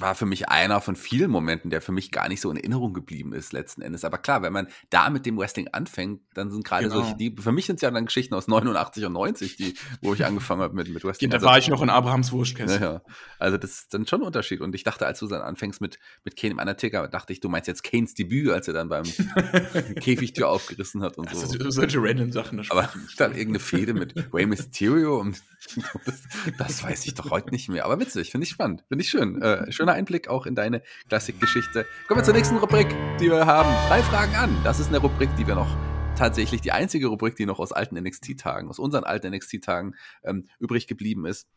war für mich einer von vielen Momenten, der für mich gar nicht so in Erinnerung geblieben ist letzten Endes. Aber klar, wenn man da mit dem Wrestling anfängt, dann sind gerade genau. solche, die, für mich sind es ja dann Geschichten aus 89 und 90, die, wo ich angefangen habe mit, mit Wrestling. Ja, da war ich noch in Abrahams Wurstkäse. Ja, also das ist dann schon ein Unterschied. Und ich dachte, als du dann anfängst mit, mit Kane im Undertaker, dachte ich, du meinst jetzt Kanes Debüt, als er dann beim Käfigtür aufgerissen hat und so. Also, solche random Sachen. Aber dann irgendeine Fehde mit Rey Mysterio und das, das, weiß ich doch heute nicht mehr. Aber witzig, finde ich spannend, finde ich schön. Äh, schöner Einblick auch in deine Klassikgeschichte. Kommen wir zur nächsten Rubrik, die wir haben. Drei Fragen an. Das ist eine Rubrik, die wir noch tatsächlich die einzige Rubrik, die noch aus alten NXT-Tagen, aus unseren alten NXT-Tagen ähm, übrig geblieben ist.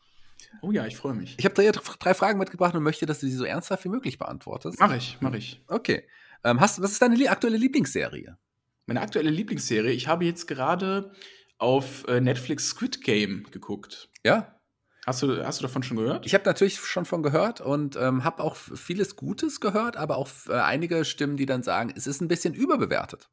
Oh ja, ich freue mich. Ich habe drei, drei, Fragen mitgebracht und möchte, dass du sie so ernsthaft wie möglich beantwortest. Mach ich, mach ich. Okay. Ähm, hast, was ist deine aktuelle Lieblingsserie? Meine aktuelle Lieblingsserie, ich habe jetzt gerade auf äh, Netflix Squid Game geguckt. Ja? Hast du, hast du davon schon gehört? Ich habe natürlich schon von gehört und ähm, habe auch vieles Gutes gehört, aber auch äh, einige Stimmen, die dann sagen, es ist ein bisschen überbewertet.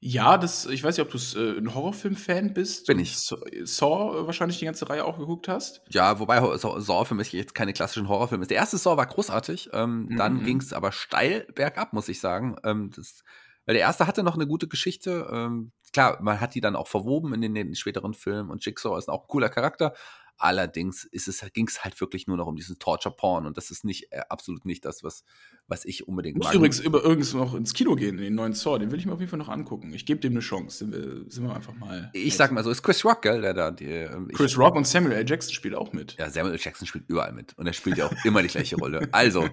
Ja, das, ich weiß nicht, ob du äh, ein Horrorfilm-Fan bist. Bin ich. Saw äh, wahrscheinlich die ganze Reihe auch geguckt hast. Ja, wobei Saw für mich jetzt keine klassischen Horrorfilme ist. Der erste Saw war großartig, ähm, mhm. dann ging es aber steil bergab, muss ich sagen. Ähm, das, weil der erste hatte noch eine gute Geschichte. Ähm, klar, man hat die dann auch verwoben in den, in den späteren Filmen und Jigsaw ist auch ein cooler Charakter, Allerdings ist es, ging es halt wirklich nur noch um diesen Torture-Porn und das ist nicht äh, absolut nicht das, was, was ich unbedingt mag. übrigens über übrigens noch ins Kino gehen, in den neuen Saw, den will ich mir auf jeden Fall noch angucken. Ich gebe dem eine Chance, sind wir, sind wir einfach mal. Ich sag mal so, ist Chris Rock, gell, der da. Die, ähm, Chris Rock und Samuel L. Jackson spielt auch mit. Ja, Samuel L. Jackson spielt überall mit und er spielt ja auch immer die gleiche Rolle. Also,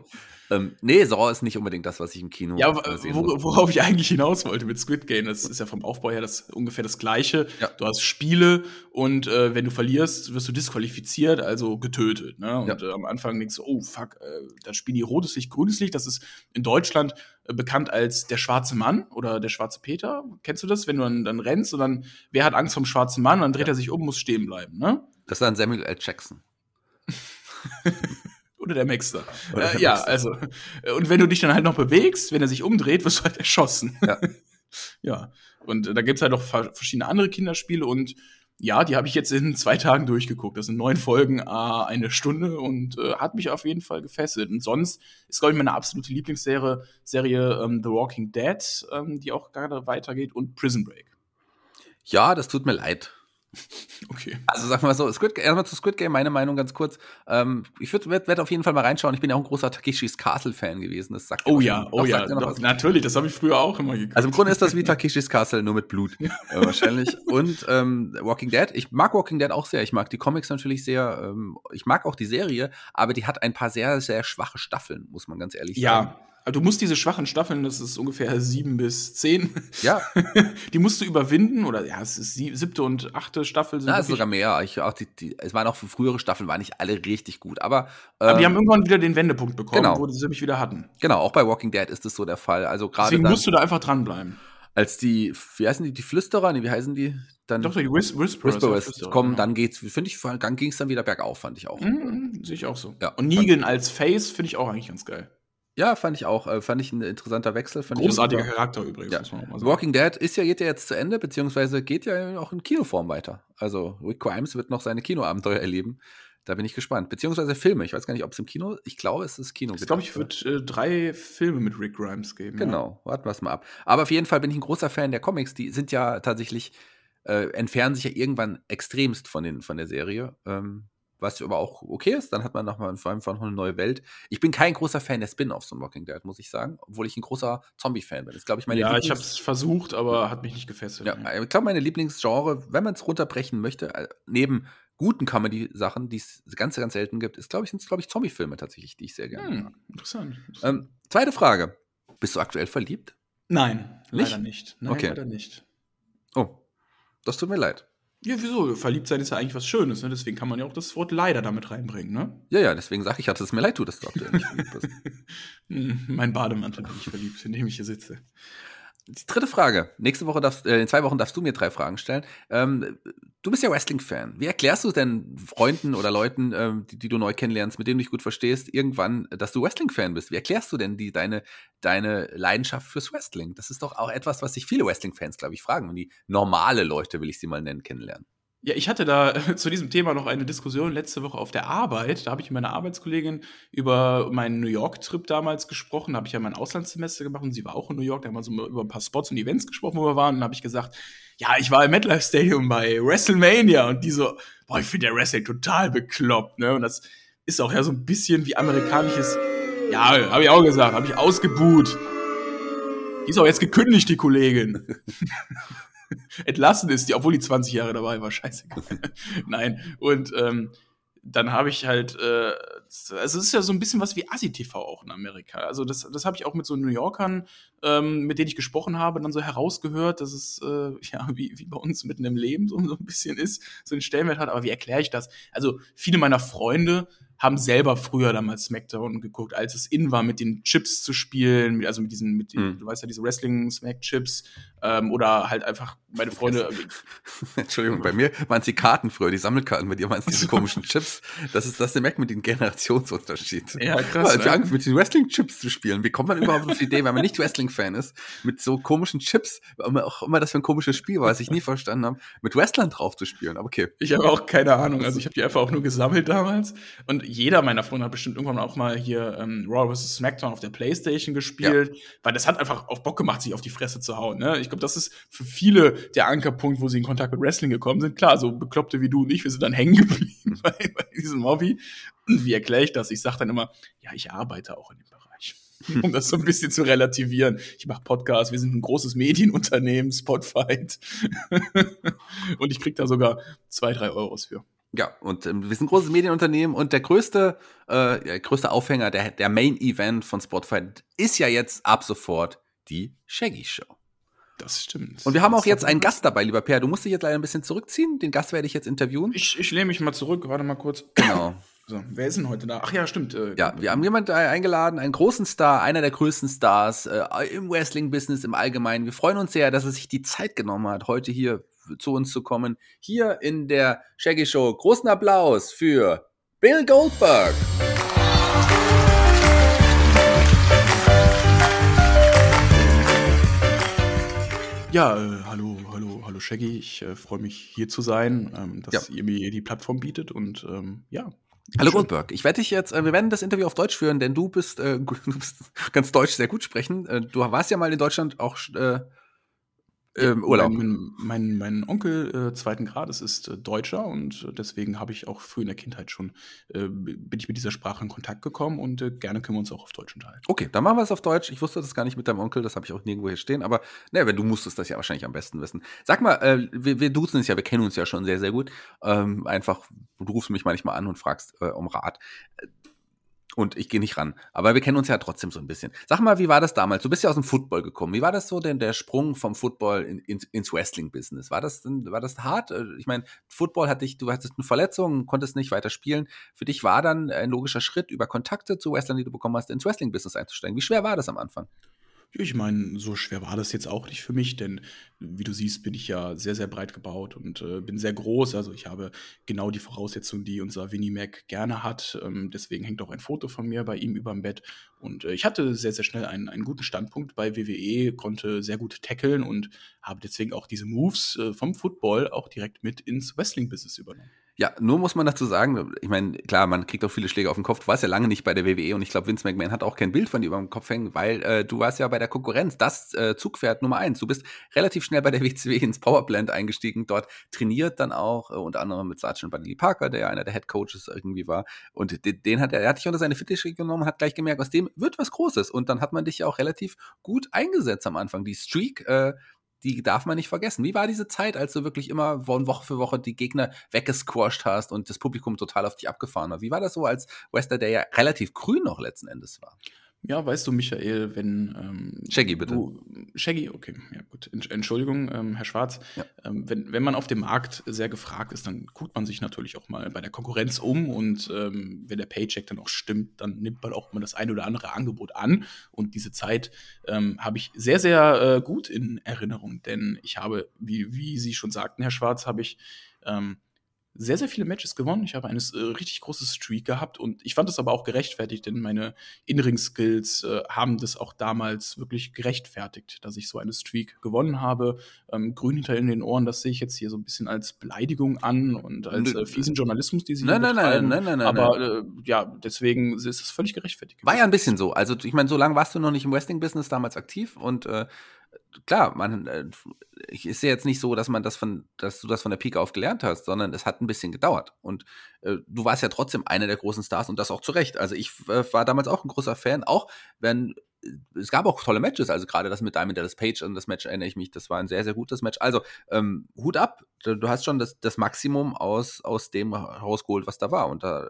ähm, nee, Saw ist nicht unbedingt das, was ich im Kino Ja, wo, worauf ich eigentlich hinaus wollte mit Squid Game, das ist ja vom Aufbau her das, ungefähr das Gleiche. Ja. Du hast Spiele und äh, wenn du verlierst, wirst du disqualifiziert, also getötet. Ne? Und ja. äh, am Anfang denkst du, oh fuck, äh, da spielen die rotes Licht, grünes Licht. Das ist in Deutschland äh, bekannt als der schwarze Mann oder der schwarze Peter. Kennst du das? Wenn du dann, dann rennst und dann, wer hat Angst vom schwarzen Mann? Und dann dreht ja. er sich um, muss stehen bleiben. Ne? Das ist dann Samuel L. Jackson. Oder der Maxter. Oder der äh, ja, also. Und wenn du dich dann halt noch bewegst, wenn er sich umdreht, wirst du halt erschossen. Ja. ja. Und äh, da gibt es halt noch verschiedene andere Kinderspiele und ja, die habe ich jetzt in zwei Tagen durchgeguckt. Das sind neun Folgen, äh, eine Stunde und äh, hat mich auf jeden Fall gefesselt. Und sonst ist, glaube ich, meine absolute Lieblingsserie Serie, ähm, The Walking Dead, ähm, die auch gerade weitergeht, und Prison Break. Ja, das tut mir leid. Okay. Also sag mal so, Squid, erstmal zu Squid Game, meine Meinung ganz kurz. Ähm, ich werde werd auf jeden Fall mal reinschauen. Ich bin ja auch ein großer Takeshis Castle-Fan gewesen. Das sagt oh ja, oh ja, doch, natürlich, das habe ich früher auch immer geguckt. Also im Grunde ist das wie Takeshis Castle, nur mit Blut. äh, wahrscheinlich. Und ähm, Walking Dead, ich mag Walking Dead auch sehr. Ich mag die Comics natürlich sehr. Ähm, ich mag auch die Serie, aber die hat ein paar sehr, sehr schwache Staffeln, muss man ganz ehrlich ja. sagen. Ja. Also du musst diese schwachen Staffeln, das ist ungefähr sieben bis zehn. Ja. die musst du überwinden oder ja, es ist die siebte und achte Staffel. Sind ja, ist sogar mehr. Ich, auch die, die, es waren auch für frühere Staffeln, waren nicht alle richtig gut. Aber, ähm, aber die haben irgendwann wieder den Wendepunkt bekommen, genau. wo sie mich wieder hatten. Genau, auch bei Walking Dead ist das so der Fall. Also gerade Deswegen musst du da einfach dranbleiben. Als die, wie heißen die, die Flüsterer, nee, wie heißen die? Dann Doch, die Whis Whisperers. Whisperers kommen, genau. dann geht's, finde ich, dann ging es dann wieder bergauf, fand ich auch. Mhm, Sehe ich auch so. Ja, und Negan als Face finde ich auch eigentlich ganz geil. Ja, fand ich auch. Äh, fand ich ein interessanter Wechsel. Großartiger Charakter übrigens. Ja. Walking Dead ist ja, geht ja jetzt zu Ende, beziehungsweise geht ja auch in Kinoform weiter. Also Rick Grimes wird noch seine Kinoabenteuer erleben. Da bin ich gespannt. Beziehungsweise Filme. Ich weiß gar nicht, ob es im Kino. Ich glaube, es ist Kino. Ich glaube, ich würde äh, drei Filme mit Rick Grimes geben. Genau, ja. warten wir es mal ab. Aber auf jeden Fall bin ich ein großer Fan der Comics. Die sind ja tatsächlich, äh, entfernen sich ja irgendwann extremst von, den, von der Serie. Ähm, was aber auch okay ist. Dann hat man nochmal vor allem noch eine neue Welt. Ich bin kein großer Fan der Spin-offs von Walking Dead, muss ich sagen, obwohl ich ein großer Zombie-Fan bin. Das glaube ich meine Ja, Lieblings ich habe es versucht, aber hat mich nicht gefesselt. Ja, ich glaube meine Lieblingsgenre, wenn man es runterbrechen möchte, äh, neben guten Comedy-Sachen, die es ganz, ganz selten gibt, ist glaube ich sind glaube ich Zombie-Filme tatsächlich, die ich sehr gerne hm, mag. Interessant. Ähm, zweite Frage: Bist du aktuell verliebt? Nein, nicht? leider nicht. Nein, okay. leider nicht. Oh, das tut mir leid. Ja, wieso? Verliebt sein ist ja eigentlich was Schönes, ne? Deswegen kann man ja auch das Wort leider damit reinbringen, ne? Ja, ja, deswegen sage ich, dass es mir leid tut, dass du aktuell nicht verliebt bist. Hm, mein Bademantel bin ich verliebt, in dem ich hier sitze. Die dritte Frage. Nächste Woche darfst, äh, in zwei Wochen darfst du mir drei Fragen stellen. Ähm, du bist ja Wrestling-Fan. Wie erklärst du denn Freunden oder Leuten, ähm, die, die, du neu kennenlernst, mit denen du dich gut verstehst, irgendwann, dass du Wrestling-Fan bist? Wie erklärst du denn die, deine, deine Leidenschaft fürs Wrestling? Das ist doch auch etwas, was sich viele Wrestling-Fans, glaube ich, fragen. Und die normale Leute, will ich sie mal nennen, kennenlernen. Ja, ich hatte da zu diesem Thema noch eine Diskussion letzte Woche auf der Arbeit. Da habe ich mit meiner Arbeitskollegin über meinen New York-Trip damals gesprochen. Da habe ich ja mein Auslandssemester gemacht und sie war auch in New York. Da haben wir so über ein paar Spots und Events gesprochen, wo wir waren. Und dann habe ich gesagt, ja, ich war im MetLife Stadium bei WrestleMania. Und die so, boah, ich finde der Wrestling total bekloppt. Ne? Und das ist auch ja so ein bisschen wie amerikanisches, ja, habe ich auch gesagt, habe ich ausgebuht. Die ist auch jetzt gekündigt, die Kollegin. entlassen ist, die, obwohl die 20 Jahre dabei war, scheiße. Nein. Und ähm, dann habe ich halt, äh, also es ist ja so ein bisschen was wie Asi-TV auch in Amerika. Also das, das habe ich auch mit so New Yorkern, ähm, mit denen ich gesprochen habe, dann so herausgehört, dass es äh, ja wie, wie bei uns mitten im Leben so, so ein bisschen ist, so einen Stellenwert hat. Aber wie erkläre ich das? Also viele meiner Freunde haben selber früher damals SmackDown geguckt, als es in war, mit den Chips zu spielen, also mit diesen, mit den, mhm. du weißt ja, diese Wrestling-Smack-Chips, ähm, oder halt einfach meine Freunde. Entschuldigung, bei mir waren es die Karten früher, die Sammelkarten, bei dir waren es diese komischen Chips. Das ist das der merkt mit dem Generationsunterschied. Ja, krass. Ja, ne? mit den Wrestling-Chips zu spielen. Wie kommt man überhaupt auf die Idee, wenn man nicht Wrestling-Fan ist, mit so komischen Chips, auch immer das für ein komisches Spiel war, was ich nie verstanden habe, mit Wrestlern drauf zu spielen. Aber okay. Ich habe auch keine Ahnung. Also ich habe die einfach auch nur gesammelt damals. Und jeder meiner Freunde hat bestimmt irgendwann auch mal hier ähm, Raw vs. SmackDown auf der Playstation gespielt, ja. weil das hat einfach auf Bock gemacht, sich auf die Fresse zu hauen. Ne? Ich glaube, das ist für viele der Ankerpunkt, wo sie in Kontakt mit Wrestling gekommen sind. Klar, so Bekloppte wie du und ich, wir sind dann hängen geblieben bei, bei diesem Hobby. Und wie erkläre ich das? Ich sage dann immer, ja, ich arbeite auch in dem Bereich. um das so ein bisschen zu relativieren. Ich mache Podcasts, wir sind ein großes Medienunternehmen, Spotfight. und ich kriege da sogar zwei, drei Euros für. Ja, und ähm, wir sind ein großes Medienunternehmen und der größte, äh, der größte Aufhänger, der, der Main Event von Spotify ist ja jetzt ab sofort die Shaggy Show. Das stimmt. Und wir haben auch jetzt einen Gast dabei, lieber Per. Du musst dich jetzt leider ein bisschen zurückziehen. Den Gast werde ich jetzt interviewen. Ich, ich lehne mich mal zurück, warte mal kurz. Genau. So, wer ist denn heute da? Ach ja, stimmt. Äh, ja, wir haben jemanden eingeladen, einen großen Star, einer der größten Stars äh, im Wrestling-Business im Allgemeinen. Wir freuen uns sehr, dass er sich die Zeit genommen hat, heute hier zu uns zu kommen. Hier in der Shaggy Show. Großen Applaus für Bill Goldberg. Ja, äh, hallo, hallo, hallo Shaggy. Ich äh, freue mich hier zu sein, ähm, dass ja. ihr mir die Plattform bietet und ähm, ja. Hallo Goldberg, ich werde dich jetzt, äh, wir werden das Interview auf Deutsch führen, denn du bist, äh, du bist ganz Deutsch sehr gut sprechen. Äh, du warst ja mal in Deutschland auch äh, ähm, Urlaub. Mein, mein, mein Onkel äh, zweiten Grades ist äh, Deutscher und äh, deswegen habe ich auch früh in der Kindheit schon, äh, bin ich mit dieser Sprache in Kontakt gekommen und äh, gerne können wir uns auch auf Deutsch unterhalten. Okay, dann machen wir es auf Deutsch. Ich wusste das gar nicht mit deinem Onkel, das habe ich auch nirgendwo hier stehen, aber ne, wenn du musstest das ja wahrscheinlich am besten wissen. Sag mal, äh, wir, wir duzen uns ja, wir kennen uns ja schon sehr, sehr gut. Ähm, einfach, du rufst mich manchmal an und fragst um Rat und ich gehe nicht ran. Aber wir kennen uns ja trotzdem so ein bisschen. Sag mal, wie war das damals? Du bist ja aus dem Football gekommen. Wie war das so denn der Sprung vom Football in, in, ins Wrestling-Business? War das war das hart? Äh, ich meine, Football hatte ich, du hattest eine Verletzung, konntest nicht weiter spielen. Für dich war dann ein logischer Schritt, über Kontakte zu Wrestlern, die du bekommen hast, ins Wrestling-Business einzusteigen. Wie schwer war das am Anfang? Ich meine, so schwer war das jetzt auch nicht für mich, denn wie du siehst, bin ich ja sehr, sehr breit gebaut und äh, bin sehr groß. Also ich habe genau die Voraussetzungen, die unser Winnie Mac gerne hat. Ähm, deswegen hängt auch ein Foto von mir bei ihm über dem Bett. Und äh, ich hatte sehr, sehr schnell einen, einen guten Standpunkt bei WWE, konnte sehr gut tackeln und habe deswegen auch diese Moves äh, vom Football auch direkt mit ins Wrestling-Business übernommen. Ja, nur muss man dazu sagen, ich meine, klar, man kriegt auch viele Schläge auf den Kopf. Du warst ja lange nicht bei der WWE und ich glaube, Vince McMahon hat auch kein Bild von dir über dem Kopf hängen, weil äh, du warst ja bei der Konkurrenz, das äh, Zugpferd Nummer eins. Du bist relativ schnell bei der WCW ins Powerplant eingestiegen, dort trainiert dann auch, äh, unter anderem mit Sergeant Buddy Parker, der ja einer der Head Coaches irgendwie war. Und den, den hat er, er hat dich unter seine Fittiche genommen, hat gleich gemerkt, aus dem wird was Großes. Und dann hat man dich ja auch relativ gut eingesetzt am Anfang. Die Streak, äh, die darf man nicht vergessen. Wie war diese Zeit, als du wirklich immer Woche für Woche die Gegner weggesquasht hast und das Publikum total auf dich abgefahren hat? Wie war das so als Wester, der ja relativ grün noch letzten Endes war? Ja, weißt du, Michael, wenn. Ähm, Shaggy, bitte. Du, Shaggy, okay, ja gut. Entschuldigung, ähm, Herr Schwarz. Ja. Ähm, wenn, wenn man auf dem Markt sehr gefragt ist, dann guckt man sich natürlich auch mal bei der Konkurrenz um und ähm, wenn der Paycheck dann auch stimmt, dann nimmt man auch mal das ein oder andere Angebot an. Und diese Zeit ähm, habe ich sehr, sehr äh, gut in Erinnerung, denn ich habe, wie, wie Sie schon sagten, Herr Schwarz, habe ich ähm, sehr, sehr viele Matches gewonnen. Ich habe eine äh, richtig große Streak gehabt und ich fand das aber auch gerechtfertigt, denn meine In-Ring-Skills äh, haben das auch damals wirklich gerechtfertigt, dass ich so eine Streak gewonnen habe. Ähm, grün hinter in den Ohren, das sehe ich jetzt hier so ein bisschen als Beleidigung an und als äh, fiesen Journalismus, die sie nein, nein, nein, nein, nein, nein, Aber äh, ja, deswegen ist es völlig gerechtfertigt. War ja ein bisschen so. Also ich meine, so lange warst du noch nicht im Wrestling-Business damals aktiv und äh, klar, man, äh, ich ist ja jetzt nicht so, dass man das von, dass du das von der Pike auf gelernt hast, sondern es hat ein bisschen gedauert. Und äh, du warst ja trotzdem einer der großen Stars und das auch zu Recht. Also ich äh, war damals auch ein großer Fan, auch wenn äh, es gab auch tolle Matches, also gerade das mit Diamond Dallas Page und das Match erinnere ich mich, das war ein sehr, sehr gutes Match. Also ähm, Hut ab, du hast schon das, das Maximum aus, aus dem rausgeholt, was da war. Und da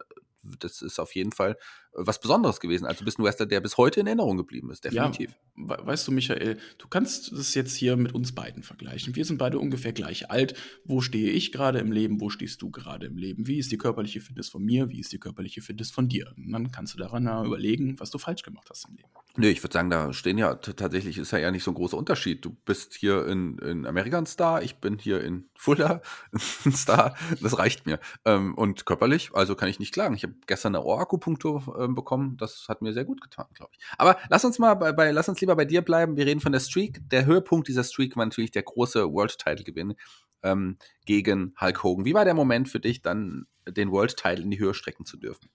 das ist auf jeden Fall was Besonderes gewesen. Also du bist ein Wrestler, der bis heute in Erinnerung geblieben ist, definitiv. Ja, weißt du, Michael, du kannst das jetzt hier mit uns beiden vergleichen. Wir sind beide ungefähr gleich alt. Wo stehe ich gerade im Leben? Wo stehst du gerade im Leben? Wie ist die körperliche Fitness von mir? Wie ist die körperliche Fitness von dir? Und dann kannst du daran überlegen, was du falsch gemacht hast im Leben. Nee, ich würde sagen, da stehen ja tatsächlich, ist ja, ja nicht so ein großer Unterschied. Du bist hier in, in Amerika ein Star, ich bin hier in Fulda ein Star. Das reicht mir. Ähm, und körperlich, also kann ich nicht klagen. Ich habe gestern eine Ohrakupunktur äh, bekommen. Das hat mir sehr gut getan, glaube ich. Aber lass uns mal bei, bei, lass uns lieber bei dir bleiben. Wir reden von der Streak. Der Höhepunkt dieser Streak war natürlich der große World-Title-Gewinn ähm, gegen Hulk Hogan. Wie war der Moment für dich, dann den World-Title in die Höhe strecken zu dürfen?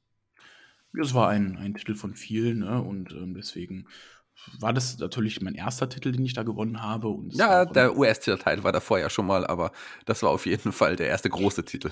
Es war ein, ein Titel von vielen ne? und ähm, deswegen war das natürlich mein erster Titel, den ich da gewonnen habe. ja, der US-Titel war davor ja schon mal, aber das war auf jeden Fall der erste große Titel.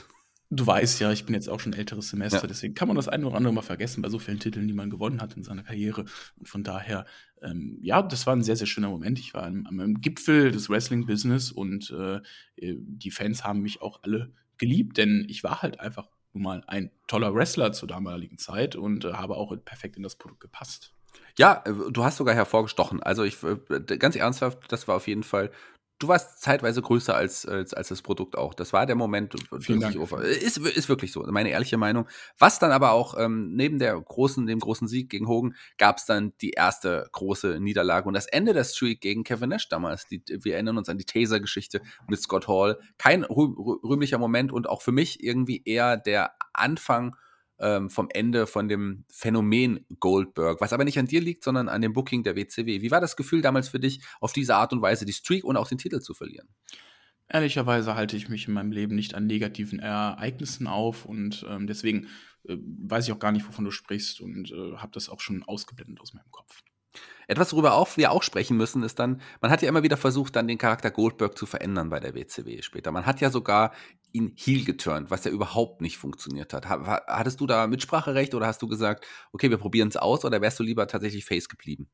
Du weißt ja, ich bin jetzt auch schon älteres Semester, ja. deswegen kann man das eine oder andere mal vergessen bei so vielen Titeln, die man gewonnen hat in seiner Karriere. Und von daher, ähm, ja, das war ein sehr, sehr schöner Moment. Ich war am, am Gipfel des Wrestling-Business und äh, die Fans haben mich auch alle geliebt, denn ich war halt einfach nun mal ein toller Wrestler zur damaligen Zeit und äh, habe auch perfekt in das Produkt gepasst. Ja, äh, du hast sogar hervorgestochen. Also ich äh, ganz ernsthaft, das war auf jeden Fall du warst zeitweise größer als, als, als das Produkt auch. Das war der Moment. Vielen Dank. Ist, ist wirklich so, meine ehrliche Meinung. Was dann aber auch ähm, neben der großen, dem großen Sieg gegen Hogan gab es dann die erste große Niederlage und das Ende der Streak gegen Kevin Nash damals. Die, wir erinnern uns an die Taser-Geschichte mit Scott Hall. Kein rühmlicher Moment und auch für mich irgendwie eher der Anfang ähm, vom Ende von dem Phänomen Goldberg, was aber nicht an dir liegt, sondern an dem Booking der WCW. Wie war das Gefühl damals für dich, auf diese Art und Weise die Streak und auch den Titel zu verlieren? Ehrlicherweise halte ich mich in meinem Leben nicht an negativen Ereignissen auf und ähm, deswegen äh, weiß ich auch gar nicht, wovon du sprichst und äh, habe das auch schon ausgeblendet aus meinem Kopf. Etwas, worüber auch wir auch sprechen müssen, ist dann, man hat ja immer wieder versucht, dann den Charakter Goldberg zu verändern bei der WCW später. Man hat ja sogar ihn heel geturnt, was ja überhaupt nicht funktioniert hat. Hattest du da Mitspracherecht oder hast du gesagt, okay, wir probieren es aus oder wärst du lieber tatsächlich Face geblieben?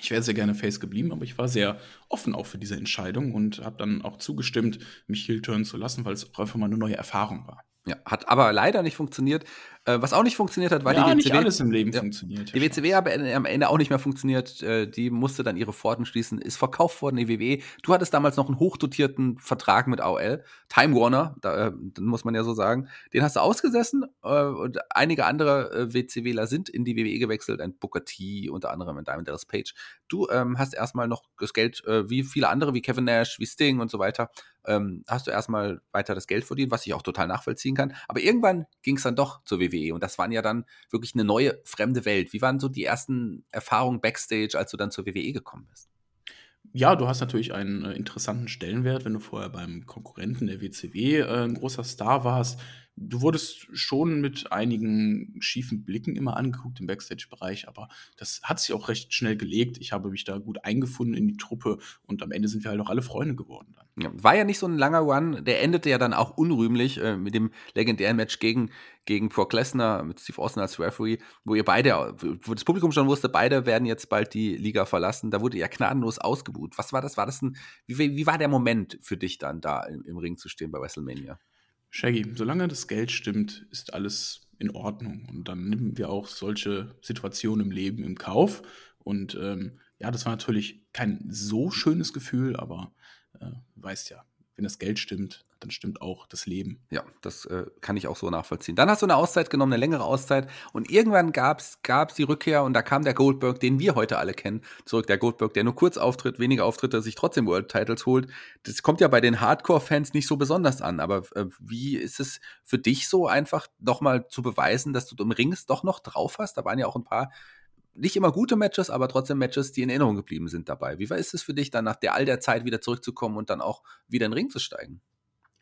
Ich wäre sehr gerne Face geblieben, aber ich war sehr offen auch für diese Entscheidung und habe dann auch zugestimmt, mich heel turnen zu lassen, weil es auch einfach mal eine neue Erfahrung war. Ja, hat aber leider nicht funktioniert. Äh, was auch nicht funktioniert hat, war ja, die WCW. nicht alles im Leben ja, funktioniert. Die WCW aber am Ende auch nicht mehr funktioniert. Äh, die musste dann ihre Pforten schließen, ist verkauft worden, die WWE. Du hattest damals noch einen hochdotierten Vertrag mit AOL. Time Warner, da, äh, muss man ja so sagen. Den hast du ausgesessen und einige andere WCWler sind in die WWE gewechselt. Ein Booker T, unter anderem ein Diamond Dallas Page. Du ähm, hast erstmal noch das Geld, wie viele andere, wie Kevin Nash, wie Sting und so weiter, ähm, hast du erstmal weiter das Geld verdient, was ich auch total nachvollziehen kann. Aber irgendwann ging es dann doch zur WWE und das waren ja dann wirklich eine neue, fremde Welt. Wie waren so die ersten Erfahrungen backstage, als du dann zur WWE gekommen bist? Ja, du hast natürlich einen äh, interessanten Stellenwert, wenn du vorher beim Konkurrenten der WCW äh, ein großer Star warst du wurdest schon mit einigen schiefen Blicken immer angeguckt im Backstage-Bereich, aber das hat sich auch recht schnell gelegt. Ich habe mich da gut eingefunden in die Truppe und am Ende sind wir halt auch alle Freunde geworden. Dann. Ja, war ja nicht so ein langer Run, der endete ja dann auch unrühmlich äh, mit dem legendären Match gegen, gegen Brock Lesnar mit Steve Austin als Referee, wo ihr beide, wo das Publikum schon wusste, beide werden jetzt bald die Liga verlassen. Da wurde ja gnadenlos ausgebuht. Was war das? War das ein, wie, wie war der Moment für dich dann da im, im Ring zu stehen bei WrestleMania? Shaggy, solange das Geld stimmt, ist alles in Ordnung. Und dann nehmen wir auch solche Situationen im Leben im Kauf. Und ähm, ja, das war natürlich kein so schönes Gefühl, aber äh, weißt ja, wenn das Geld stimmt, dann stimmt auch das Leben. Ja, das äh, kann ich auch so nachvollziehen. Dann hast du eine Auszeit genommen, eine längere Auszeit und irgendwann gab es die Rückkehr und da kam der Goldberg, den wir heute alle kennen, zurück. Der Goldberg, der nur kurz auftritt, weniger Auftritte, sich trotzdem World Titles holt. Das kommt ja bei den Hardcore-Fans nicht so besonders an, aber äh, wie ist es für dich so einfach nochmal zu beweisen, dass du im Ring es doch noch drauf hast? Da waren ja auch ein paar nicht immer gute Matches, aber trotzdem Matches, die in Erinnerung geblieben sind dabei. Wie war ist es für dich dann nach der all der Zeit wieder zurückzukommen und dann auch wieder in den Ring zu steigen?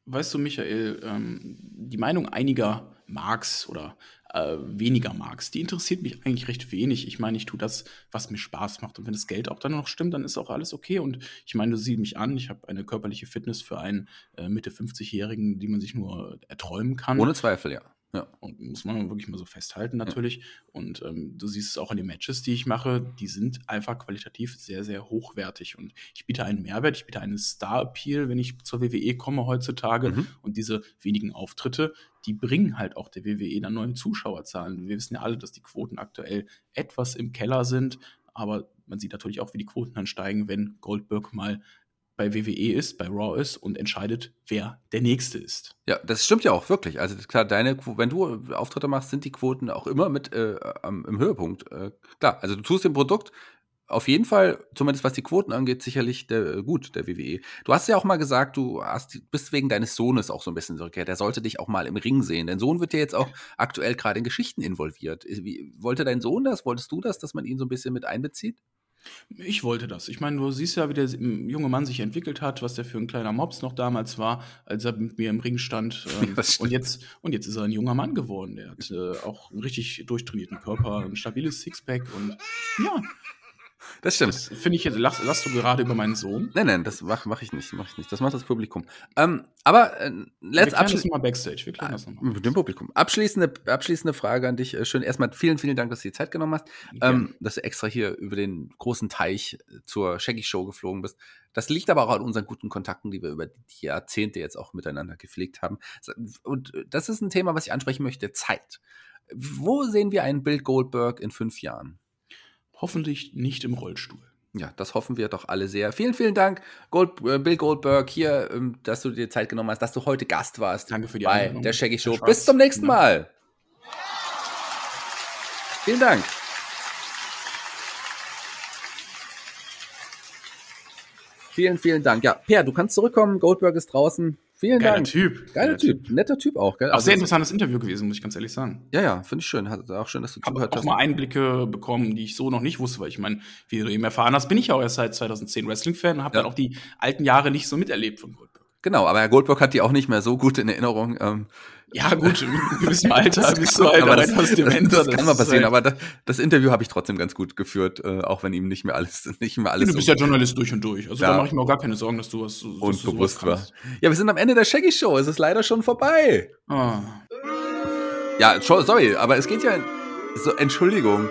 Weißt du, Michael, ähm, die Meinung einiger Marks oder äh, weniger Marks, die interessiert mich eigentlich recht wenig. Ich meine, ich tue das, was mir Spaß macht. Und wenn das Geld auch dann noch stimmt, dann ist auch alles okay. Und ich meine, du siehst mich an, ich habe eine körperliche Fitness für einen äh, Mitte 50-Jährigen, die man sich nur erträumen kann. Ohne Zweifel, ja. Ja. Und muss man wirklich mal so festhalten, natürlich. Ja. Und ähm, du siehst es auch in den Matches, die ich mache, die sind einfach qualitativ sehr, sehr hochwertig. Und ich biete einen Mehrwert, ich biete einen Star-Appeal, wenn ich zur WWE komme heutzutage. Mhm. Und diese wenigen Auftritte, die bringen halt auch der WWE dann neue Zuschauerzahlen. Wir wissen ja alle, dass die Quoten aktuell etwas im Keller sind. Aber man sieht natürlich auch, wie die Quoten dann steigen, wenn Goldberg mal bei WWE ist, bei Raw ist und entscheidet, wer der Nächste ist. Ja, das stimmt ja auch wirklich. Also klar, deine, wenn du Auftritte machst, sind die Quoten auch immer mit äh, im Höhepunkt. Äh, klar, also du tust dem Produkt auf jeden Fall, zumindest was die Quoten angeht, sicherlich der, gut, der WWE. Du hast ja auch mal gesagt, du hast, bist wegen deines Sohnes auch so ein bisschen zurückgekehrt. Der sollte dich auch mal im Ring sehen. Dein Sohn wird ja jetzt auch aktuell gerade in Geschichten involviert. Wie, wollte dein Sohn das? Wolltest du das, dass man ihn so ein bisschen mit einbezieht? Ich wollte das. Ich meine, du siehst ja, wie der junge Mann sich entwickelt hat, was der für ein kleiner Mops noch damals war, als er mit mir im Ring stand. Ähm, und, jetzt, und jetzt ist er ein junger Mann geworden. Der hat äh, auch einen richtig durchtrainierten Körper, ein stabiles Sixpack und ja, das stimmt. Das finde ich jetzt, lachst, lachst, du gerade über meinen Sohn? Nein, nein, das mache mach ich nicht, mache ich nicht. Das macht das Publikum. Ähm, aber äh, let's abschließen. mal Backstage. Wir klären das nochmal. Mit dem Publikum. Abschließende, abschließende Frage an dich. Äh, schön erstmal vielen, vielen Dank, dass du die Zeit genommen hast. Ähm, dass du extra hier über den großen Teich zur Shaggy Show geflogen bist. Das liegt aber auch an unseren guten Kontakten, die wir über die Jahrzehnte jetzt auch miteinander gepflegt haben. Und das ist ein Thema, was ich ansprechen möchte: Zeit. Wo sehen wir einen Bill Goldberg in fünf Jahren? Hoffentlich nicht im Rollstuhl. Ja, das hoffen wir doch alle sehr. Vielen, vielen Dank, Gold, äh, Bill Goldberg, hier, ähm, dass du dir Zeit genommen hast, dass du heute Gast warst. Danke für die bei Einladung. der Shaggy Show. Bis zum nächsten Mal. Vielen Dank. Vielen, vielen Dank. Ja, Per, du kannst zurückkommen. Goldberg ist draußen. Vielen Geiler Dank. Typ. Geiler typ. typ. Netter Typ auch. Gell? Auch also sehr interessantes Interview gewesen, muss ich ganz ehrlich sagen. Ja, ja, finde ich schön. auch schön, dass du zugehört hast. Ich habe auch mal Einblicke bekommen, die ich so noch nicht wusste, weil ich meine, wie du eben erfahren hast, bin ich auch erst seit 2010 Wrestling-Fan und habe ja. dann auch die alten Jahre nicht so miterlebt von Goldberg. Genau, aber Herr Goldberg hat die auch nicht mehr so gut in Erinnerung. Ähm, ja, gut, im gewissen Alter bist du halt aber das, das, das kann mal passieren, halt aber das, das Interview habe ich trotzdem ganz gut geführt, äh, auch wenn ihm nicht mehr alles, nicht mehr alles. Du bist ja Journalist durch und durch. Also ja. da mache ich mir auch gar keine Sorgen, dass du was so und bewusst war. Ja, wir sind am Ende der Shaggy Show. Es ist leider schon vorbei. Oh. Ja, sorry, aber es geht ja. So, Entschuldigung.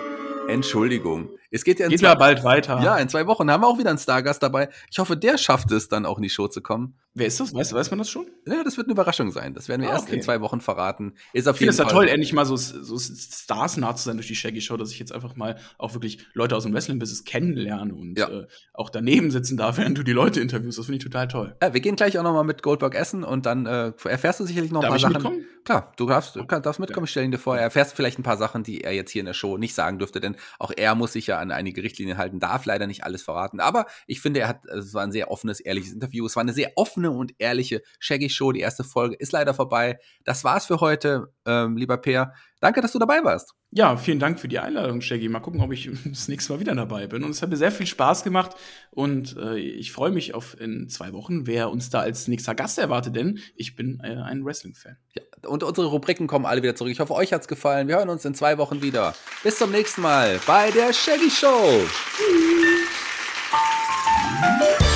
Entschuldigung. Es geht ja in geht zwei, ja bald weiter. Ja, in zwei Wochen haben wir auch wieder einen Stargast dabei. Ich hoffe, der schafft es dann auch in die Show zu kommen. Wer ist das? Weiß, weiß man das schon? Ja, das wird eine Überraschung sein. Das werden wir ah, erst okay. in zwei Wochen verraten. Ist auf ich finde es ja toll, endlich mal so, so Stars nah zu sein durch die Shaggy Show, dass ich jetzt einfach mal auch wirklich Leute aus dem Wrestling-Business kennenlerne und ja. äh, auch daneben sitzen darf, während du die Leute interviewst. Das finde ich total toll. Ja, wir gehen gleich auch noch mal mit Goldberg essen und dann äh, erfährst du sicherlich noch Darf ein paar Sachen. Mitkommen? Klar, du darfst, du darfst mitkommen. Ich stelle ihn dir vor. Er erfährst vielleicht ein paar Sachen, die er jetzt hier in der Show nicht sagen dürfte, denn auch er muss sich ja an einige Richtlinien halten, darf leider nicht alles verraten. Aber ich finde, er hat, es war ein sehr offenes, ehrliches Interview. Es war eine sehr offene und ehrliche Shaggy Show. Die erste Folge ist leider vorbei. Das war's für heute, ähm, lieber Peer. Danke, dass du dabei warst. Ja, vielen Dank für die Einladung, Shaggy. Mal gucken, ob ich das nächste Mal wieder dabei bin. Und es hat mir sehr viel Spaß gemacht und äh, ich freue mich auf in zwei Wochen, wer uns da als nächster Gast erwartet, denn ich bin äh, ein Wrestling-Fan. Ja, und unsere Rubriken kommen alle wieder zurück. Ich hoffe, euch hat's gefallen. Wir hören uns in zwei Wochen wieder. Bis zum nächsten Mal bei der Shaggy Show. Tschüss.